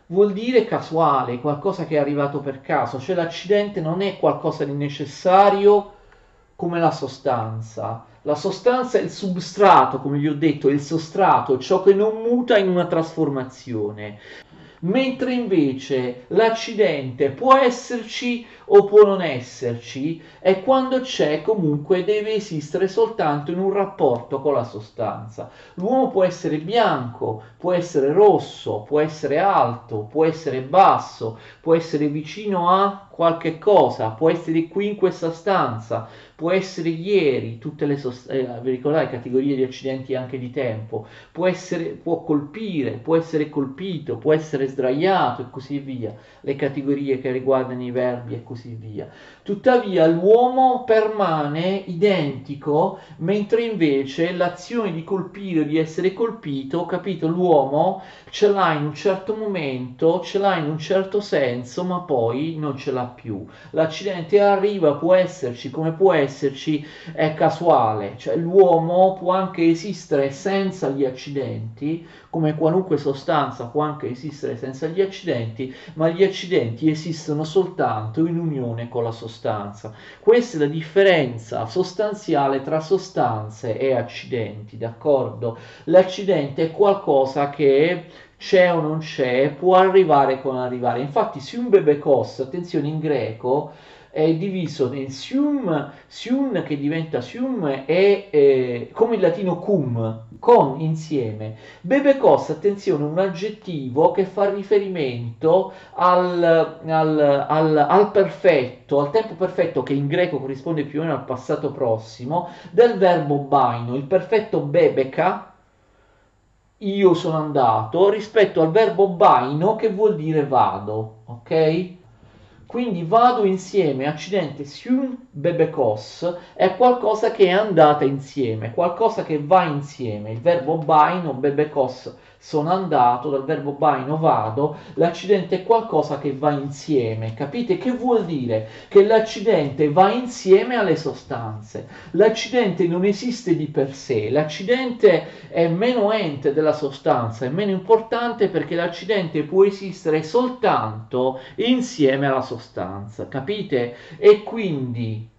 Vuol dire casuale, qualcosa che è arrivato per caso, cioè l'accidente non è qualcosa di necessario come la sostanza. La sostanza è il substrato, come vi ho detto, è il sostrato, ciò che non muta in una trasformazione. Mentre invece l'accidente può esserci o può non esserci e quando c'è comunque deve esistere soltanto in un rapporto con la sostanza. L'uomo può essere bianco, può essere rosso, può essere alto, può essere basso, può essere vicino a qualche cosa, può essere qui in questa stanza, può essere ieri, tutte le sost- eh, vi ricordate categorie di accidenti anche di tempo, può, essere, può colpire, può essere colpito, può essere sdraiato e così via, le categorie che riguardano i verbi e così via. Tuttavia l'uomo permane identico, mentre invece l'azione di colpire, di essere colpito, capito, l'uomo ce l'ha in un certo momento, ce l'ha in un certo senso, ma poi non ce l'ha più. L'accidente arriva, può esserci, come può esserci, è casuale, cioè l'uomo può anche esistere senza gli accidenti, come qualunque sostanza può anche esistere senza gli accidenti, ma gli accidenti esistono soltanto in unione con la sostanza. Questa è la differenza sostanziale tra sostanze e accidenti, d'accordo? L'accidente è qualcosa che c'è o non c'è, può arrivare con arrivare. Infatti, se un bebe cos, attenzione in greco, è diviso in sium, siun che diventa sium è eh, come il latino cum, con insieme. Bebekos, attenzione, un aggettivo che fa riferimento al, al, al, al, perfetto, al tempo perfetto che in greco corrisponde più o meno al passato prossimo, del verbo baino, il perfetto bebeka, io sono andato, rispetto al verbo baino che vuol dire vado, ok? Quindi vado insieme, accidente, sium bebekos è qualcosa che è andata insieme, qualcosa che va insieme. Il verbo baino, bebekos sono andato, dal verbo baino vado, l'accidente è qualcosa che va insieme. Capite che vuol dire? Che l'accidente va insieme alle sostanze. L'accidente non esiste di per sé, l'accidente è meno ente della sostanza, è meno importante perché l'accidente può esistere soltanto insieme alla sostanza. Capite? E quindi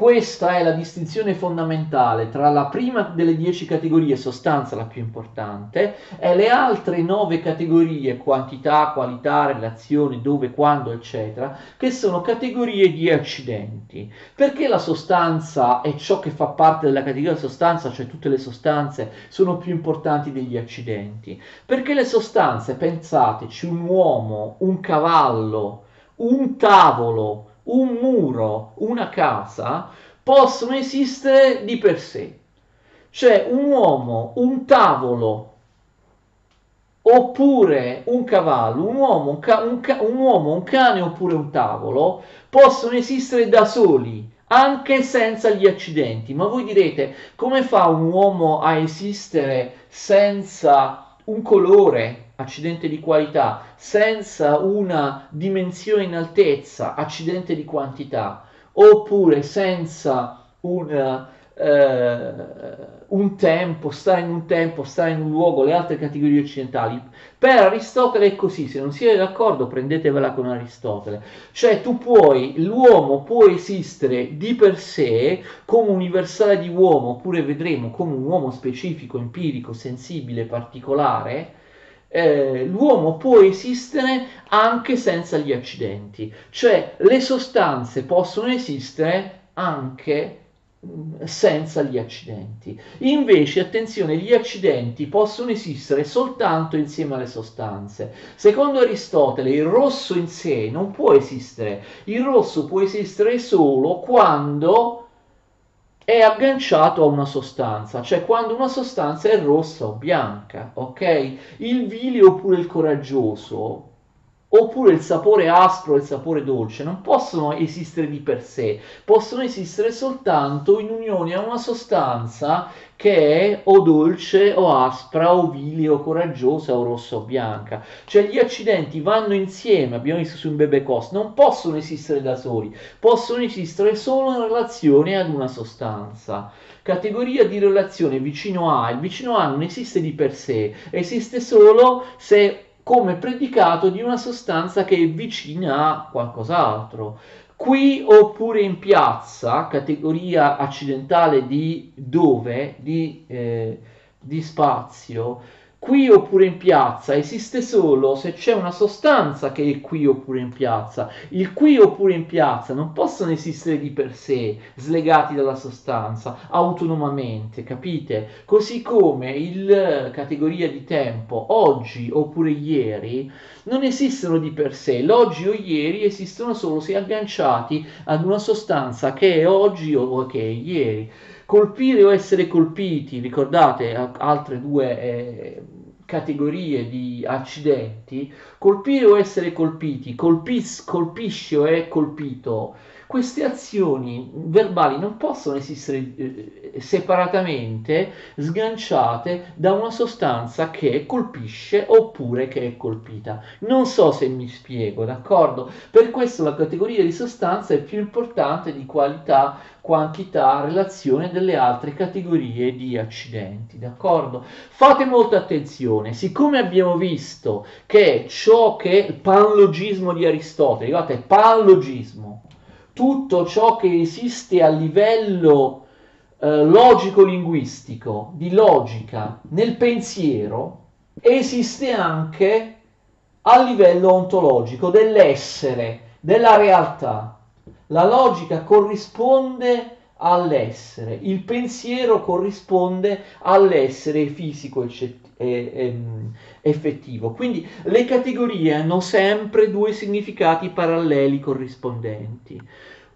questa è la distinzione fondamentale tra la prima delle dieci categorie, sostanza la più importante, e le altre nove categorie, quantità, qualità, relazione, dove, quando, eccetera, che sono categorie di accidenti. Perché la sostanza è ciò che fa parte della categoria sostanza, cioè tutte le sostanze, sono più importanti degli accidenti? Perché le sostanze, pensateci, un uomo, un cavallo, un tavolo, un muro, una casa, possono esistere di per sé. Cioè un uomo, un tavolo, oppure un cavallo, un uomo, un, ca- un, ca- un uomo, un cane oppure un tavolo possono esistere da soli, anche senza gli accidenti. Ma voi direte, come fa un uomo a esistere senza un colore, accidente di qualità, senza una dimensione in altezza, accidente di quantità, oppure senza un, eh, un tempo, stare in un tempo, stare in un luogo, le altre categorie occidentali. Per Aristotele è così, se non siete d'accordo prendetevela con Aristotele. Cioè tu puoi, l'uomo può esistere di per sé come universale di uomo, oppure vedremo come un uomo specifico, empirico, sensibile, particolare, eh, l'uomo può esistere anche senza gli accidenti, cioè le sostanze possono esistere anche mm, senza gli accidenti. Invece, attenzione, gli accidenti possono esistere soltanto insieme alle sostanze. Secondo Aristotele, il rosso in sé non può esistere. Il rosso può esistere solo quando è agganciato a una sostanza, cioè quando una sostanza è rossa o bianca, ok? Il vile oppure il coraggioso oppure il sapore aspro e il sapore dolce non possono esistere di per sé, possono esistere soltanto in unione a una sostanza che è o dolce o aspra o vile o coraggiosa o rossa o bianca. Cioè gli accidenti vanno insieme, abbiamo visto su un bebe cost, non possono esistere da soli, possono esistere solo in relazione ad una sostanza. Categoria di relazione vicino a, il vicino a non esiste di per sé, esiste solo se come predicato di una sostanza che è vicina a qualcos'altro. Qui oppure in piazza, categoria accidentale di dove, di, eh, di spazio, qui oppure in piazza esiste solo se c'è una sostanza che è qui oppure in piazza. Il qui oppure in piazza non possono esistere di per sé, slegati dalla sostanza, autonomamente, capite? Così come il categoria di tempo oggi oppure ieri non esistono di per sé, l'oggi o ieri esistono solo se agganciati ad una sostanza che è oggi o che è ieri colpire o essere colpiti, ricordate altre due eh, categorie di accidenti, colpire o essere colpiti, colpis, colpisce o è colpito, queste azioni verbali non possono esistere eh, separatamente, sganciate da una sostanza che colpisce oppure che è colpita. Non so se mi spiego, d'accordo? Per questo la categoria di sostanza è più importante di qualità, quantità, relazione delle altre categorie di accidenti, d'accordo? Fate molta attenzione, siccome abbiamo visto che ciò che è il panlogismo di Aristotele, guardate, panlogismo, tutto ciò che esiste a livello eh, logico-linguistico, di logica, nel pensiero, esiste anche a livello ontologico dell'essere, della realtà. La logica corrisponde all'essere, il pensiero corrisponde all'essere fisico effettivo. Quindi le categorie hanno sempre due significati paralleli corrispondenti.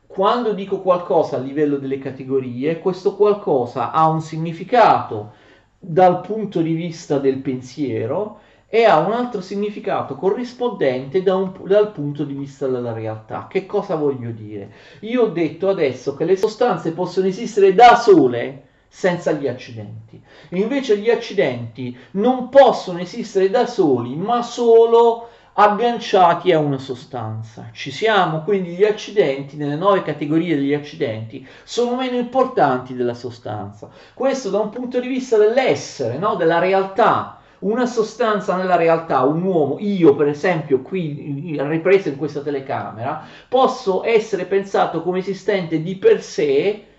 Quando dico qualcosa a livello delle categorie, questo qualcosa ha un significato dal punto di vista del pensiero e ha un altro significato corrispondente da un, dal punto di vista della realtà. Che cosa voglio dire? Io ho detto adesso che le sostanze possono esistere da sole senza gli accidenti. Invece gli accidenti non possono esistere da soli, ma solo agganciati a una sostanza. Ci siamo, quindi gli accidenti, nelle nuove categorie degli accidenti, sono meno importanti della sostanza. Questo da un punto di vista dell'essere, no? della realtà una sostanza nella realtà, un uomo, io per esempio qui ripreso in questa telecamera, posso essere pensato come esistente di per sé,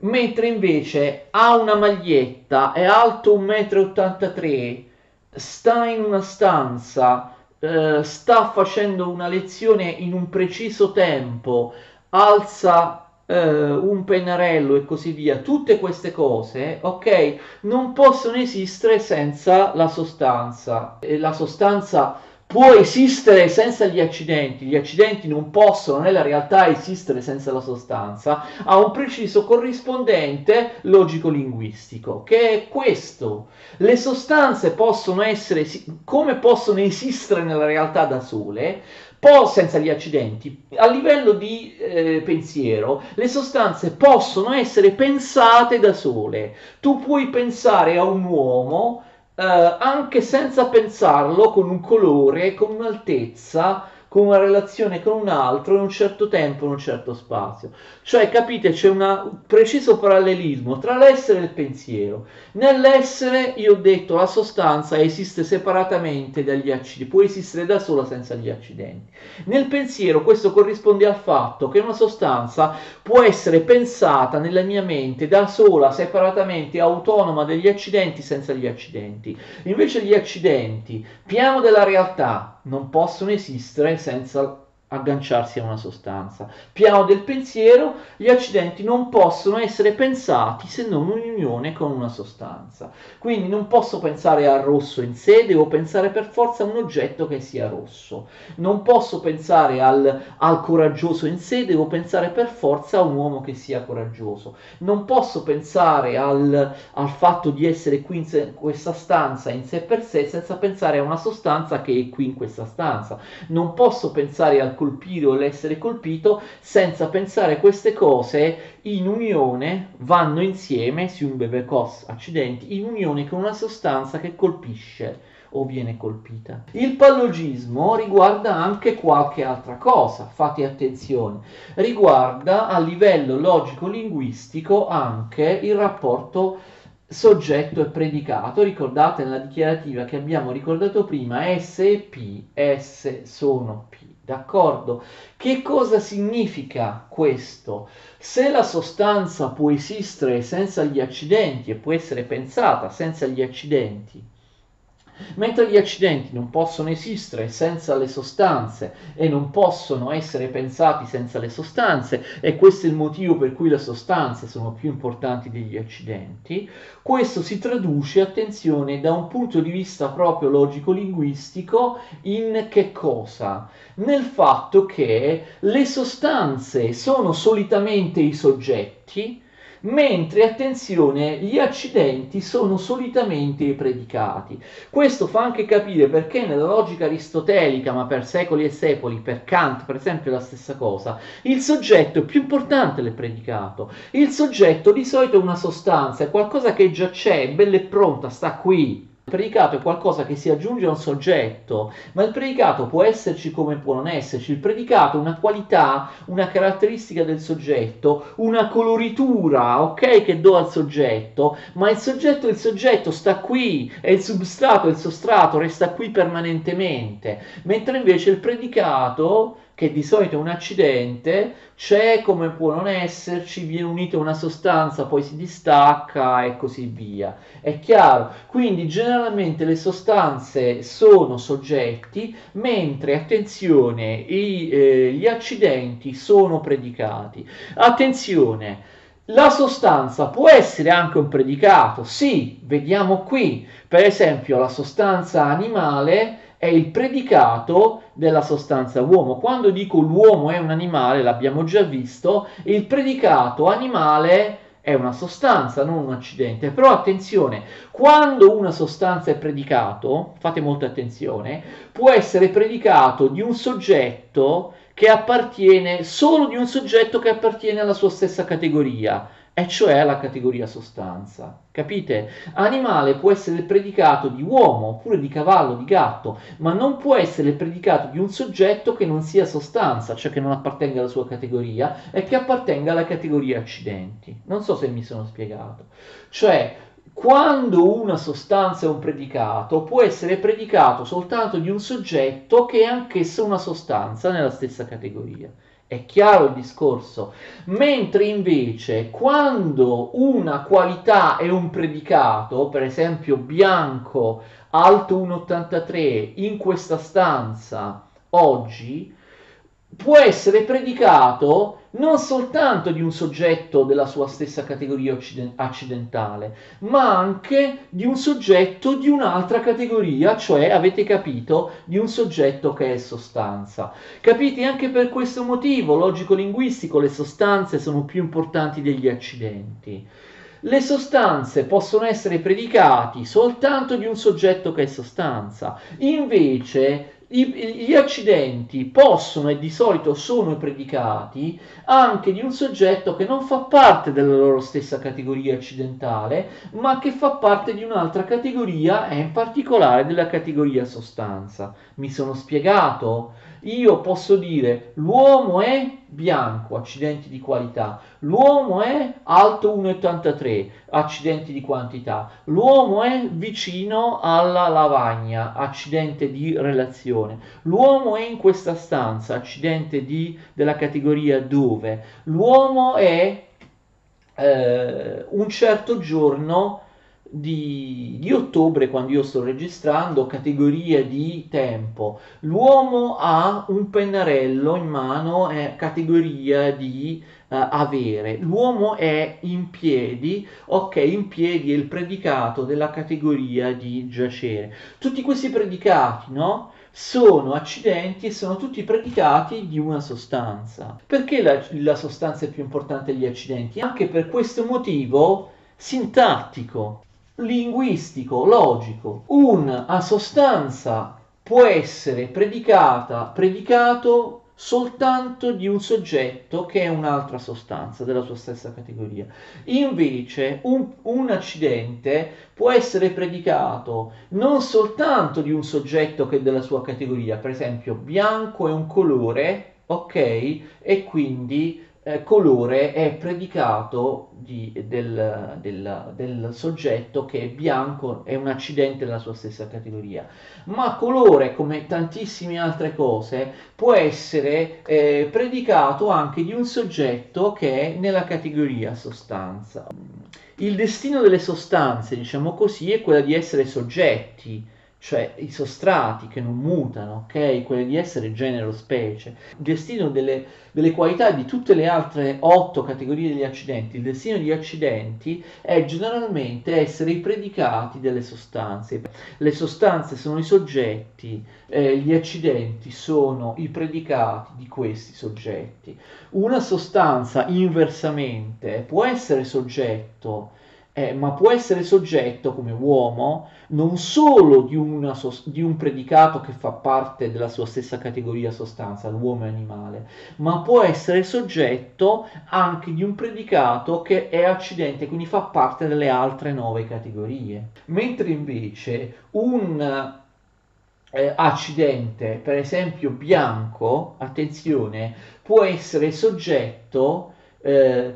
mentre invece ha una maglietta, è alto 1,83 m, sta in una stanza, eh, sta facendo una lezione in un preciso tempo, alza eh, un pennarello e così via, tutte queste cose, ok, non possono esistere senza la sostanza. E la sostanza può esistere senza gli accidenti, gli accidenti non possono nella realtà esistere senza la sostanza, ha un preciso corrispondente logico-linguistico, che è questo. Le sostanze possono essere, come possono esistere nella realtà da sole, po- senza gli accidenti, a livello di eh, pensiero, le sostanze possono essere pensate da sole. Tu puoi pensare a un uomo anche senza pensarlo con un colore, con un'altezza, con una relazione con un altro in un certo tempo, in un certo spazio. Cioè, capite, c'è un preciso parallelismo tra l'essere e il pensiero. Nell'essere, io ho detto, la sostanza esiste separatamente dagli accidenti, può esistere da sola senza gli accidenti. Nel pensiero questo corrisponde al fatto che una sostanza può essere pensata nella mia mente da sola, separatamente, autonoma dagli accidenti senza gli accidenti. Invece gli accidenti, piano della realtà, non possono esistere senza agganciarsi a una sostanza. Piano del pensiero, gli accidenti non possono essere pensati se non in unione con una sostanza. Quindi non posso pensare al rosso in sé, devo pensare per forza a un oggetto che sia rosso. Non posso pensare al, al coraggioso in sé, devo pensare per forza a un uomo che sia coraggioso. Non posso pensare al, al fatto di essere qui in, in questa stanza in sé per sé senza pensare a una sostanza che è qui in questa stanza. Non posso pensare al colpire o l'essere colpito senza pensare queste cose in unione, vanno insieme, si un beve cos accidenti, in unione con una sostanza che colpisce o viene colpita. Il pallogismo riguarda anche qualche altra cosa, fate attenzione, riguarda a livello logico-linguistico anche il rapporto soggetto e predicato. Ricordate nella dichiarativa che abbiamo ricordato prima, S e P, S sono P. D'accordo? Che cosa significa questo? Se la sostanza può esistere senza gli accidenti e può essere pensata senza gli accidenti, mentre gli accidenti non possono esistere senza le sostanze e non possono essere pensati senza le sostanze, e questo è il motivo per cui le sostanze sono più importanti degli accidenti, questo si traduce, attenzione, da un punto di vista proprio logico-linguistico in che cosa? Nel fatto che le sostanze sono solitamente i soggetti, mentre attenzione gli accidenti sono solitamente i predicati. Questo fa anche capire perché nella logica aristotelica, ma per secoli e secoli, per Kant per esempio è la stessa cosa, il soggetto è più importante del predicato. Il soggetto di solito è una sostanza, è qualcosa che già c'è, è bella e pronta, sta qui. Predicato è qualcosa che si aggiunge a un soggetto, ma il predicato può esserci come può non esserci. Il predicato è una qualità, una caratteristica del soggetto, una coloritura, ok, che do al soggetto, ma il soggetto il soggetto sta qui, è il substrato, è il sostrato, resta qui permanentemente, mentre invece il predicato che di solito è un accidente, c'è come può non esserci, viene unito a una sostanza, poi si distacca e così via. È chiaro? Quindi generalmente le sostanze sono soggetti, mentre, attenzione, i, eh, gli accidenti sono predicati. Attenzione! La sostanza può essere anche un predicato, sì, vediamo qui, per esempio la sostanza animale è il predicato della sostanza uomo. Quando dico l'uomo è un animale, l'abbiamo già visto, il predicato animale è una sostanza, non un accidente. Però attenzione, quando una sostanza è predicato, fate molta attenzione, può essere predicato di un soggetto che appartiene solo di un soggetto che appartiene alla sua stessa categoria e cioè la categoria sostanza. Capite? Animale può essere il predicato di uomo oppure di cavallo, di gatto, ma non può essere il predicato di un soggetto che non sia sostanza, cioè che non appartenga alla sua categoria e che appartenga alla categoria accidenti. Non so se mi sono spiegato. Cioè, quando una sostanza è un predicato, può essere predicato soltanto di un soggetto che è anch'esso una sostanza nella stessa categoria. È chiaro il discorso? Mentre invece quando una qualità è un predicato, per esempio bianco, alto 1,83 in questa stanza oggi, può essere predicato non soltanto di un soggetto della sua stessa categoria accidentale, ma anche di un soggetto di un'altra categoria, cioè, avete capito, di un soggetto che è sostanza. Capite? Anche per questo motivo, logico-linguistico, le sostanze sono più importanti degli accidenti. Le sostanze possono essere predicati soltanto di un soggetto che è sostanza, invece gli accidenti possono e di solito sono predicati anche di un soggetto che non fa parte della loro stessa categoria accidentale, ma che fa parte di un'altra categoria e in particolare della categoria sostanza. Mi sono spiegato? Io posso dire l'uomo è bianco, accidenti di qualità, l'uomo è alto 1,83, accidenti di quantità, l'uomo è vicino alla lavagna, accidente di relazione, l'uomo è in questa stanza, accidente di, della categoria dove, l'uomo è eh, un certo giorno di, di, ottobre, quando io sto registrando, categoria di tempo. L'uomo ha un pennarello in mano, è categoria di uh, avere. L'uomo è in piedi, ok, in piedi è il predicato della categoria di giacere. Tutti questi predicati, no? sono accidenti e sono tutti predicati di una sostanza. Perché la, la sostanza è più importante degli accidenti? Anche per questo motivo sintattico linguistico, logico. Una sostanza può essere predicata, predicato soltanto di un soggetto che è un'altra sostanza della sua stessa categoria. Invece un, un, accidente può essere predicato non soltanto di un soggetto che è della sua categoria, per esempio bianco è un colore, ok? E quindi eh, colore è predicato di, del, del, del, soggetto che è bianco, è un accidente della sua stessa categoria. Ma colore, come tantissime altre cose, può essere eh, predicato anche di un soggetto che è nella categoria sostanza. Il destino delle sostanze, diciamo così, è quello di essere soggetti cioè i sostrati che non mutano, ok? Quelli di essere genero specie. Il destino delle, delle, qualità di tutte le altre otto categorie degli accidenti, il destino degli accidenti è generalmente essere i predicati delle sostanze. Le sostanze sono i soggetti, eh, gli accidenti sono i predicati di questi soggetti. Una sostanza inversamente può essere soggetto eh, ma può essere soggetto come uomo non solo di, una, di, un predicato che fa parte della sua stessa categoria sostanza, l'uomo e animale, ma può essere soggetto anche di un predicato che è accidente, quindi fa parte delle altre nove categorie. Mentre invece un eh, accidente, per esempio bianco, attenzione, può essere soggetto eh,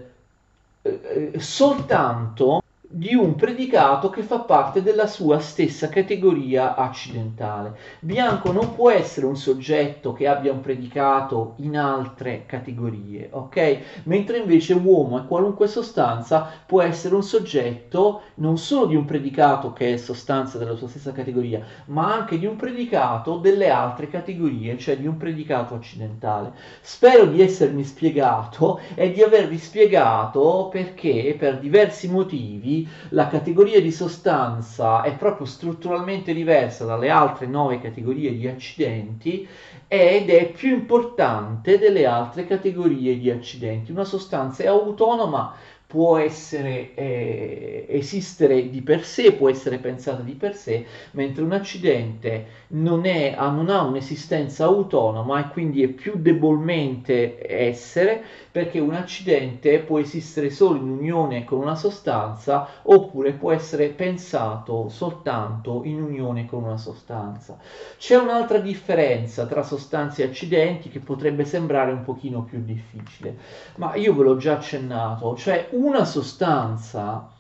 eh, soltanto di un predicato che fa parte della sua stessa categoria accidentale. Bianco non può essere un soggetto che abbia un predicato in altre categorie, ok? Mentre invece uomo e qualunque sostanza può essere un soggetto non solo di un predicato che è sostanza della sua stessa categoria, ma anche di un predicato delle altre categorie, cioè di un predicato accidentale. Spero di essermi spiegato e di avervi spiegato perché per diversi motivi la categoria di sostanza è proprio strutturalmente diversa dalle altre nove categorie di accidenti ed è più importante delle altre categorie di accidenti. Una sostanza è autonoma può essere, eh, esistere di per sé, può essere pensata di per sé, mentre un accidente non, è, non ha un'esistenza autonoma e quindi è più debolmente essere perché un accidente può esistere solo in unione con una sostanza oppure può essere pensato soltanto in unione con una sostanza. C'è un'altra differenza tra sostanze e accidenti che potrebbe sembrare un pochino più difficile, ma io ve l'ho già accennato, cioè una sostanza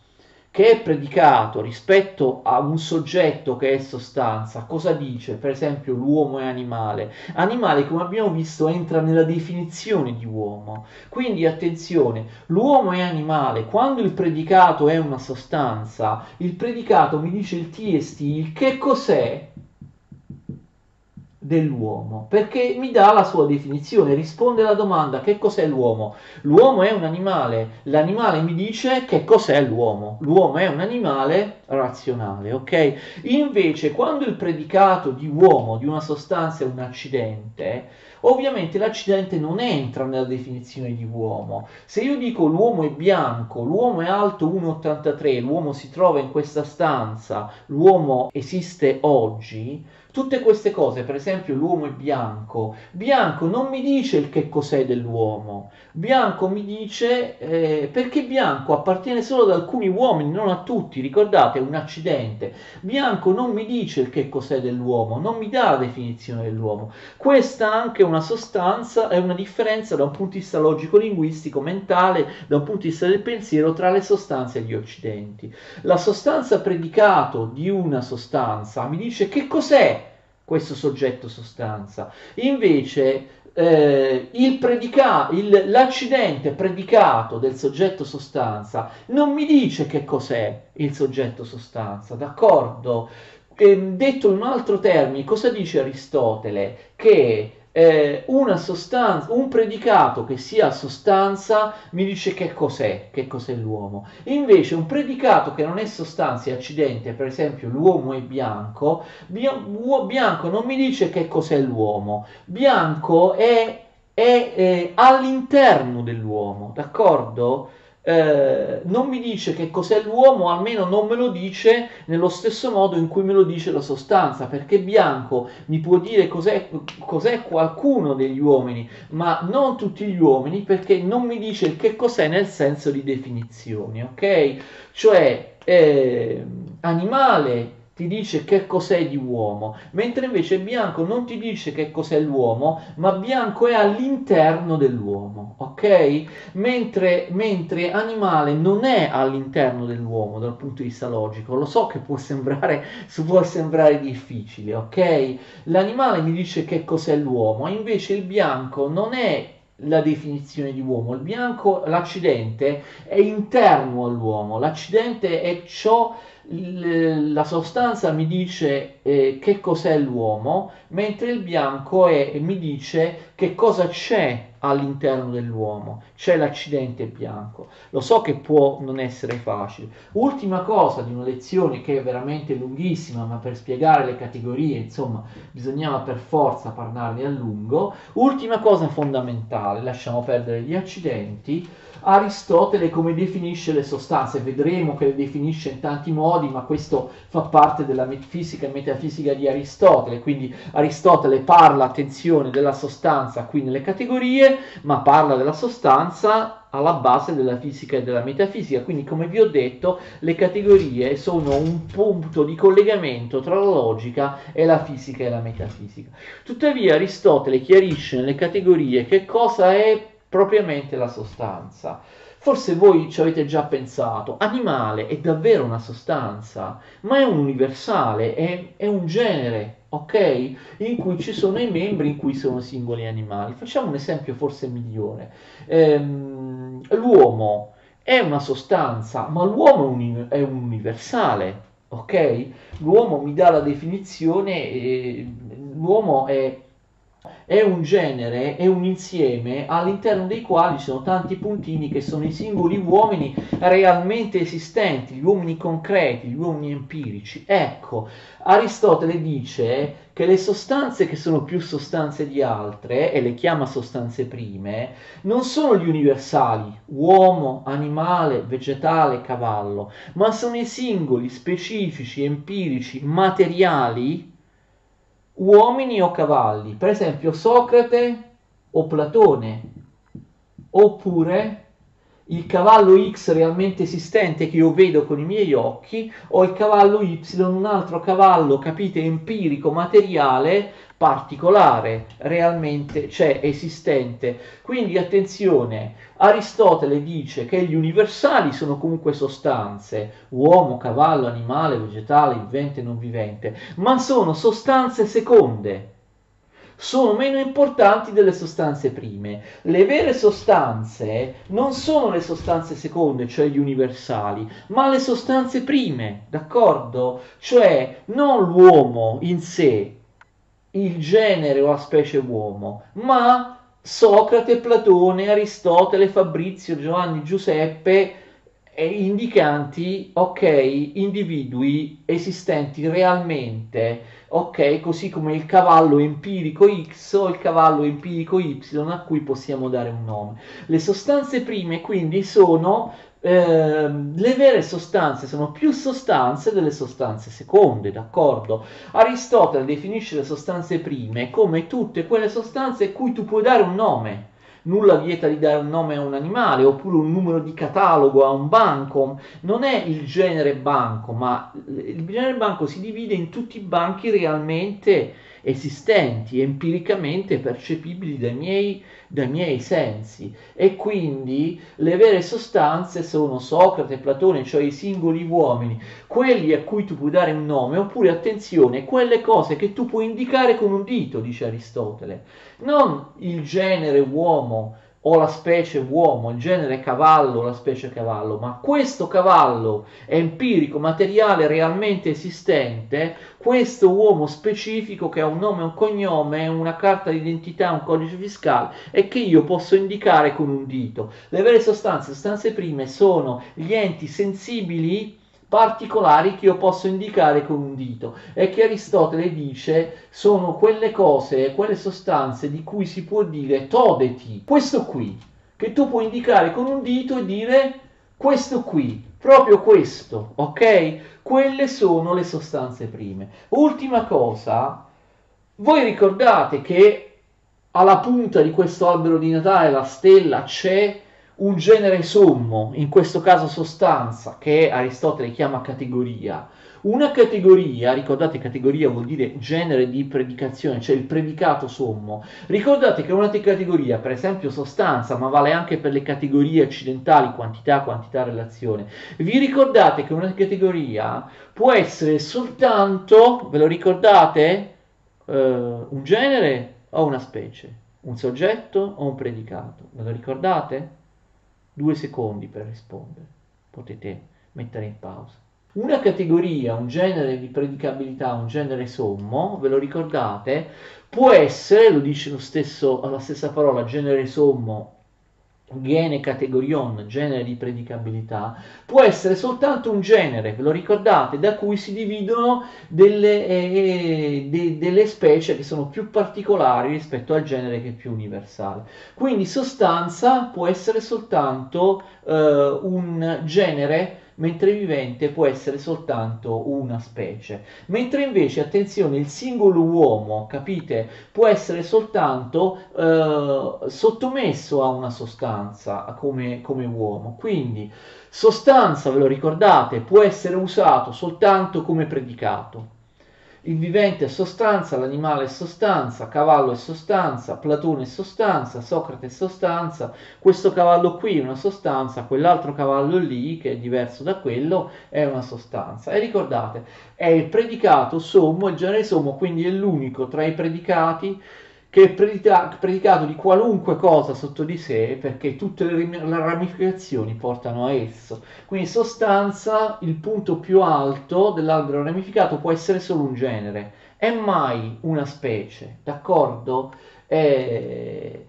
che è predicato rispetto a un soggetto che è sostanza, cosa dice? Per esempio l'uomo è animale. Animale, come abbiamo visto, entra nella definizione di uomo. Quindi attenzione, l'uomo è animale. Quando il predicato è una sostanza, il predicato mi dice il TST, il che cos'è? Dell'uomo, perché mi dà la sua definizione, risponde alla domanda che cos'è l'uomo. L'uomo è un animale, l'animale mi dice che cos'è l'uomo. L'uomo è un animale razionale, ok? Invece quando il predicato di uomo, di una sostanza è un accidente, ovviamente l'accidente non entra nella definizione di uomo. Se io dico l'uomo è bianco, l'uomo è alto 1,83, l'uomo si trova in questa stanza, l'uomo esiste oggi, Tutte queste cose, per esempio l'uomo è bianco, bianco non mi dice il che cos'è dell'uomo, bianco mi dice eh, perché bianco appartiene solo ad alcuni uomini, non a tutti, ricordate, è un accidente. Bianco non mi dice il che cos'è dell'uomo, non mi dà la definizione dell'uomo. Questa anche è una sostanza, è una differenza da un punto di vista logico-linguistico, mentale, da un punto di vista del pensiero tra le sostanze e gli occidenti. La sostanza predicato di una sostanza mi dice che cos'è questo soggetto sostanza. Invece eh, il predica- il, l'accidente predicato del soggetto sostanza non mi dice che cos'è il soggetto sostanza, d'accordo? E, detto in un altro termine, cosa dice Aristotele? Che eh, una sostanza, un predicato che sia sostanza mi dice che cos'è, che cos'è l'uomo. Invece un predicato che non è sostanza e accidente, per esempio l'uomo è bianco, bianco non mi dice che cos'è l'uomo. Bianco è, è eh, all'interno dell'uomo, d'accordo? Eh, non mi dice che cos'è l'uomo, almeno non me lo dice nello stesso modo in cui me lo dice la sostanza, perché bianco mi può dire cos'è, cos'è qualcuno degli uomini, ma non tutti gli uomini, perché non mi dice che cos'è nel senso di definizioni, ok? Cioè, eh, animale ti dice che cos'è di uomo, mentre invece bianco non ti dice che cos'è l'uomo, ma bianco è all'interno dell'uomo, ok? Mentre, mentre animale non è all'interno dell'uomo dal punto di vista logico, lo so che può sembrare, può sembrare difficile, ok? L'animale mi dice che cos'è l'uomo, invece il bianco non è la definizione di uomo. Il bianco, l'accidente è interno all'uomo, l'accidente è ciò la sostanza mi dice eh, che cos'è l'uomo, mentre il bianco è, mi dice che cosa c'è all'interno dell'uomo, c'è l'accidente bianco. Lo so che può non essere facile. Ultima cosa di una lezione che è veramente lunghissima, ma per spiegare le categorie, insomma, bisognava per forza parlarne a lungo. Ultima cosa fondamentale, lasciamo perdere gli accidenti. Aristotele come definisce le sostanze? Vedremo che le definisce in tanti modi, ma questo fa parte della fisica e metafisica di Aristotele, quindi Aristotele parla, attenzione, della sostanza qui nelle categorie, ma parla della sostanza alla base della fisica e della metafisica. Quindi, come vi ho detto, le categorie sono un punto di collegamento tra la logica e la fisica e la metafisica. Tuttavia, Aristotele chiarisce nelle categorie che cosa è propriamente la sostanza. Forse voi ci avete già pensato, animale è davvero una sostanza, ma è un universale, è, è un genere, ok? In cui ci sono i membri in cui sono singoli animali. Facciamo un esempio forse migliore. Ehm, l'uomo è una sostanza, ma l'uomo è un, è un universale, ok? L'uomo mi dà la definizione, eh, l'uomo è è un genere, è un insieme all'interno dei quali ci sono tanti puntini che sono i singoli uomini realmente esistenti, gli uomini concreti, gli uomini empirici. Ecco, Aristotele dice che le sostanze che sono più sostanze di altre, e le chiama sostanze prime, non sono gli universali, uomo, animale, vegetale, cavallo, ma sono i singoli, specifici, empirici, materiali uomini o cavalli, per esempio Socrate o Platone, oppure il cavallo X realmente esistente che io vedo con i miei occhi o il cavallo Y, un altro cavallo, capite, empirico, materiale, particolare, realmente c'è, esistente. Quindi attenzione, Aristotele dice che gli universali sono comunque sostanze, uomo, cavallo, animale, vegetale, vivente, non vivente, ma sono sostanze seconde sono meno importanti delle sostanze prime. Le vere sostanze non sono le sostanze seconde, cioè gli universali, ma le sostanze prime, d'accordo? Cioè non l'uomo in sé, il genere o la specie uomo, ma Socrate, Platone, Aristotele, Fabrizio, Giovanni, Giuseppe, indicanti, ok, individui esistenti realmente ok? Così come il cavallo empirico X o il cavallo empirico Y a cui possiamo dare un nome. Le sostanze prime quindi sono eh, le vere sostanze sono più sostanze delle sostanze seconde, d'accordo? Aristotele definisce le sostanze prime come tutte quelle sostanze cui tu puoi dare un nome nulla vieta di dare un nome a un animale, oppure un numero di catalogo a un banco. Non è il genere banco, ma il genere banco si divide in tutti i banchi realmente esistenti, empiricamente percepibili dai miei, dai miei sensi. E quindi le vere sostanze sono Socrate, Platone, cioè i singoli uomini, quelli a cui tu puoi dare un nome, oppure attenzione, quelle cose che tu puoi indicare con un dito, dice Aristotele, non il genere uomo o la specie uomo, il genere cavallo la specie cavallo, ma questo cavallo empirico, materiale, realmente esistente, questo uomo specifico che ha un nome, un cognome, una carta d'identità, un codice fiscale e che io posso indicare con un dito. Le vere sostanze, sostanze prime, sono gli enti sensibili particolari che io posso indicare con un dito e che Aristotele dice sono quelle cose, quelle sostanze di cui si può dire todeti, questo qui, che tu puoi indicare con un dito e dire questo qui, proprio questo, ok? Quelle sono le sostanze prime. Ultima cosa, voi ricordate che alla punta di questo albero di Natale, la stella, c'è un genere sommo, in questo caso sostanza, che Aristotele chiama categoria. Una categoria, ricordate categoria vuol dire genere di predicazione, cioè il predicato sommo. Ricordate che una categoria, per esempio sostanza, ma vale anche per le categorie accidentali, quantità, quantità, relazione. Vi ricordate che una categoria può essere soltanto, ve lo ricordate, uh, un genere o una specie, un soggetto o un predicato. Ve lo ricordate? Due secondi per rispondere. Potete mettere in pausa. Una categoria, un genere di predicabilità, un genere sommo, ve lo ricordate, può essere, lo dice lo stesso, la stessa parola, genere sommo gene categorion, genere di predicabilità, può essere soltanto un genere, ve lo ricordate, da cui si dividono delle, eh, de, delle specie che sono più particolari rispetto al genere che è più universale. Quindi sostanza può essere soltanto eh, un genere mentre vivente può essere soltanto una specie. Mentre invece, attenzione, il singolo uomo, capite, può essere soltanto eh, sottomesso a una sostanza come, come uomo. Quindi, sostanza, ve lo ricordate, può essere usato soltanto come predicato. Il vivente è sostanza, l'animale è sostanza, cavallo è sostanza, Platone è sostanza, Socrate è sostanza, questo cavallo qui è una sostanza, quell'altro cavallo lì, che è diverso da quello, è una sostanza. E ricordate, è il predicato sommo, il genere sommo, quindi è l'unico tra i predicati che è predicato di qualunque cosa sotto di sé perché tutte le ramificazioni portano a esso. Quindi sostanza, il punto più alto dell'albero ramificato può essere solo un genere, è mai una specie, d'accordo? È...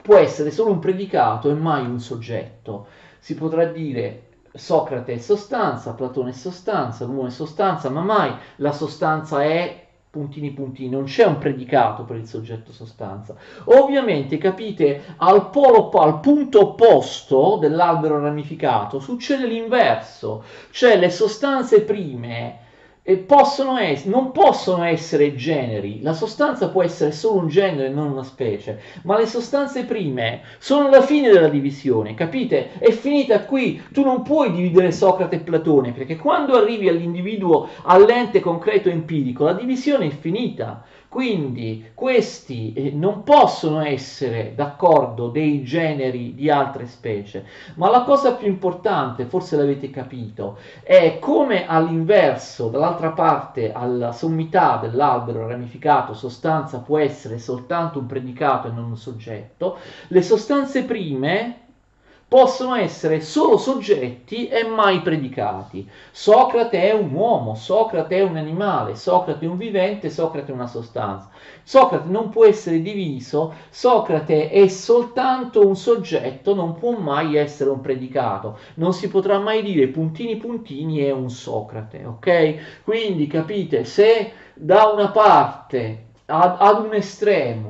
Può essere solo un predicato e mai un soggetto. Si potrà dire Socrate è sostanza, Platone è sostanza, l'uomo è sostanza, ma mai la sostanza è puntini puntini, non c'è un predicato per il soggetto sostanza. Ovviamente, capite, al, polo, al punto opposto dell'albero ramificato succede l'inverso, cioè le sostanze prime possono es- non possono essere generi, la sostanza può essere solo un genere, non una specie, ma le sostanze prime sono la fine della divisione, capite? È finita qui, tu non puoi dividere Socrate e Platone, perché quando arrivi all'individuo, all'ente concreto empirico, la divisione è finita. Quindi questi eh, non possono essere d'accordo dei generi di altre specie, ma la cosa più importante, forse l'avete capito, è come all'inverso, dall'altra parte, alla sommità dell'albero ramificato, sostanza può essere soltanto un predicato e non un soggetto, le sostanze prime possono essere solo soggetti e mai predicati. Socrate è un uomo, Socrate è un animale, Socrate è un vivente, Socrate è una sostanza. Socrate non può essere diviso, Socrate è soltanto un soggetto, non può mai essere un predicato. Non si potrà mai dire puntini puntini è un Socrate, ok? Quindi capite, se da una parte ad, ad un estremo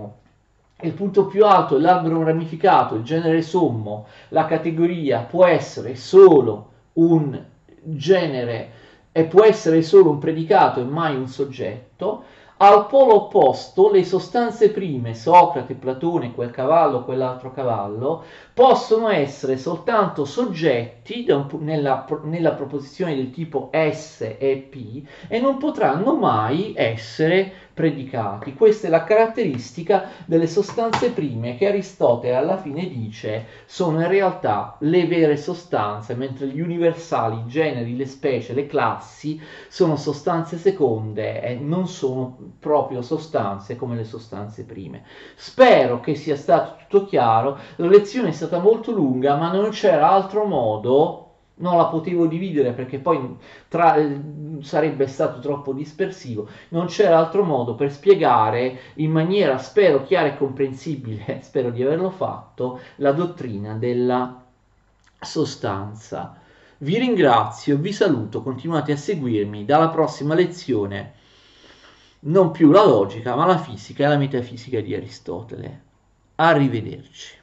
il punto più alto l'albero ramificato, il genere sommo, la categoria può essere solo un genere e può essere solo un predicato e mai un soggetto, al polo opposto, le sostanze prime, Socrate, Platone, quel cavallo, quell'altro cavallo, possono essere soltanto soggetti nella, nella proposizione del tipo S e P e non potranno mai essere predicati. Questa è la caratteristica delle sostanze prime che Aristotele alla fine dice sono in realtà le vere sostanze, mentre gli universali, i generi, le specie, le classi sono sostanze seconde e non sono proprio sostanze come le sostanze prime. Spero che sia stato tutto chiaro, la lezione è stata molto lunga, ma non c'era altro modo non la potevo dividere perché poi tra, eh, sarebbe stato troppo dispersivo, non c'era altro modo per spiegare in maniera, spero, chiara e comprensibile, spero di averlo fatto, la dottrina della sostanza. Vi ringrazio, vi saluto, continuate a seguirmi dalla prossima lezione, non più la logica, ma la fisica e la metafisica di Aristotele. Arrivederci.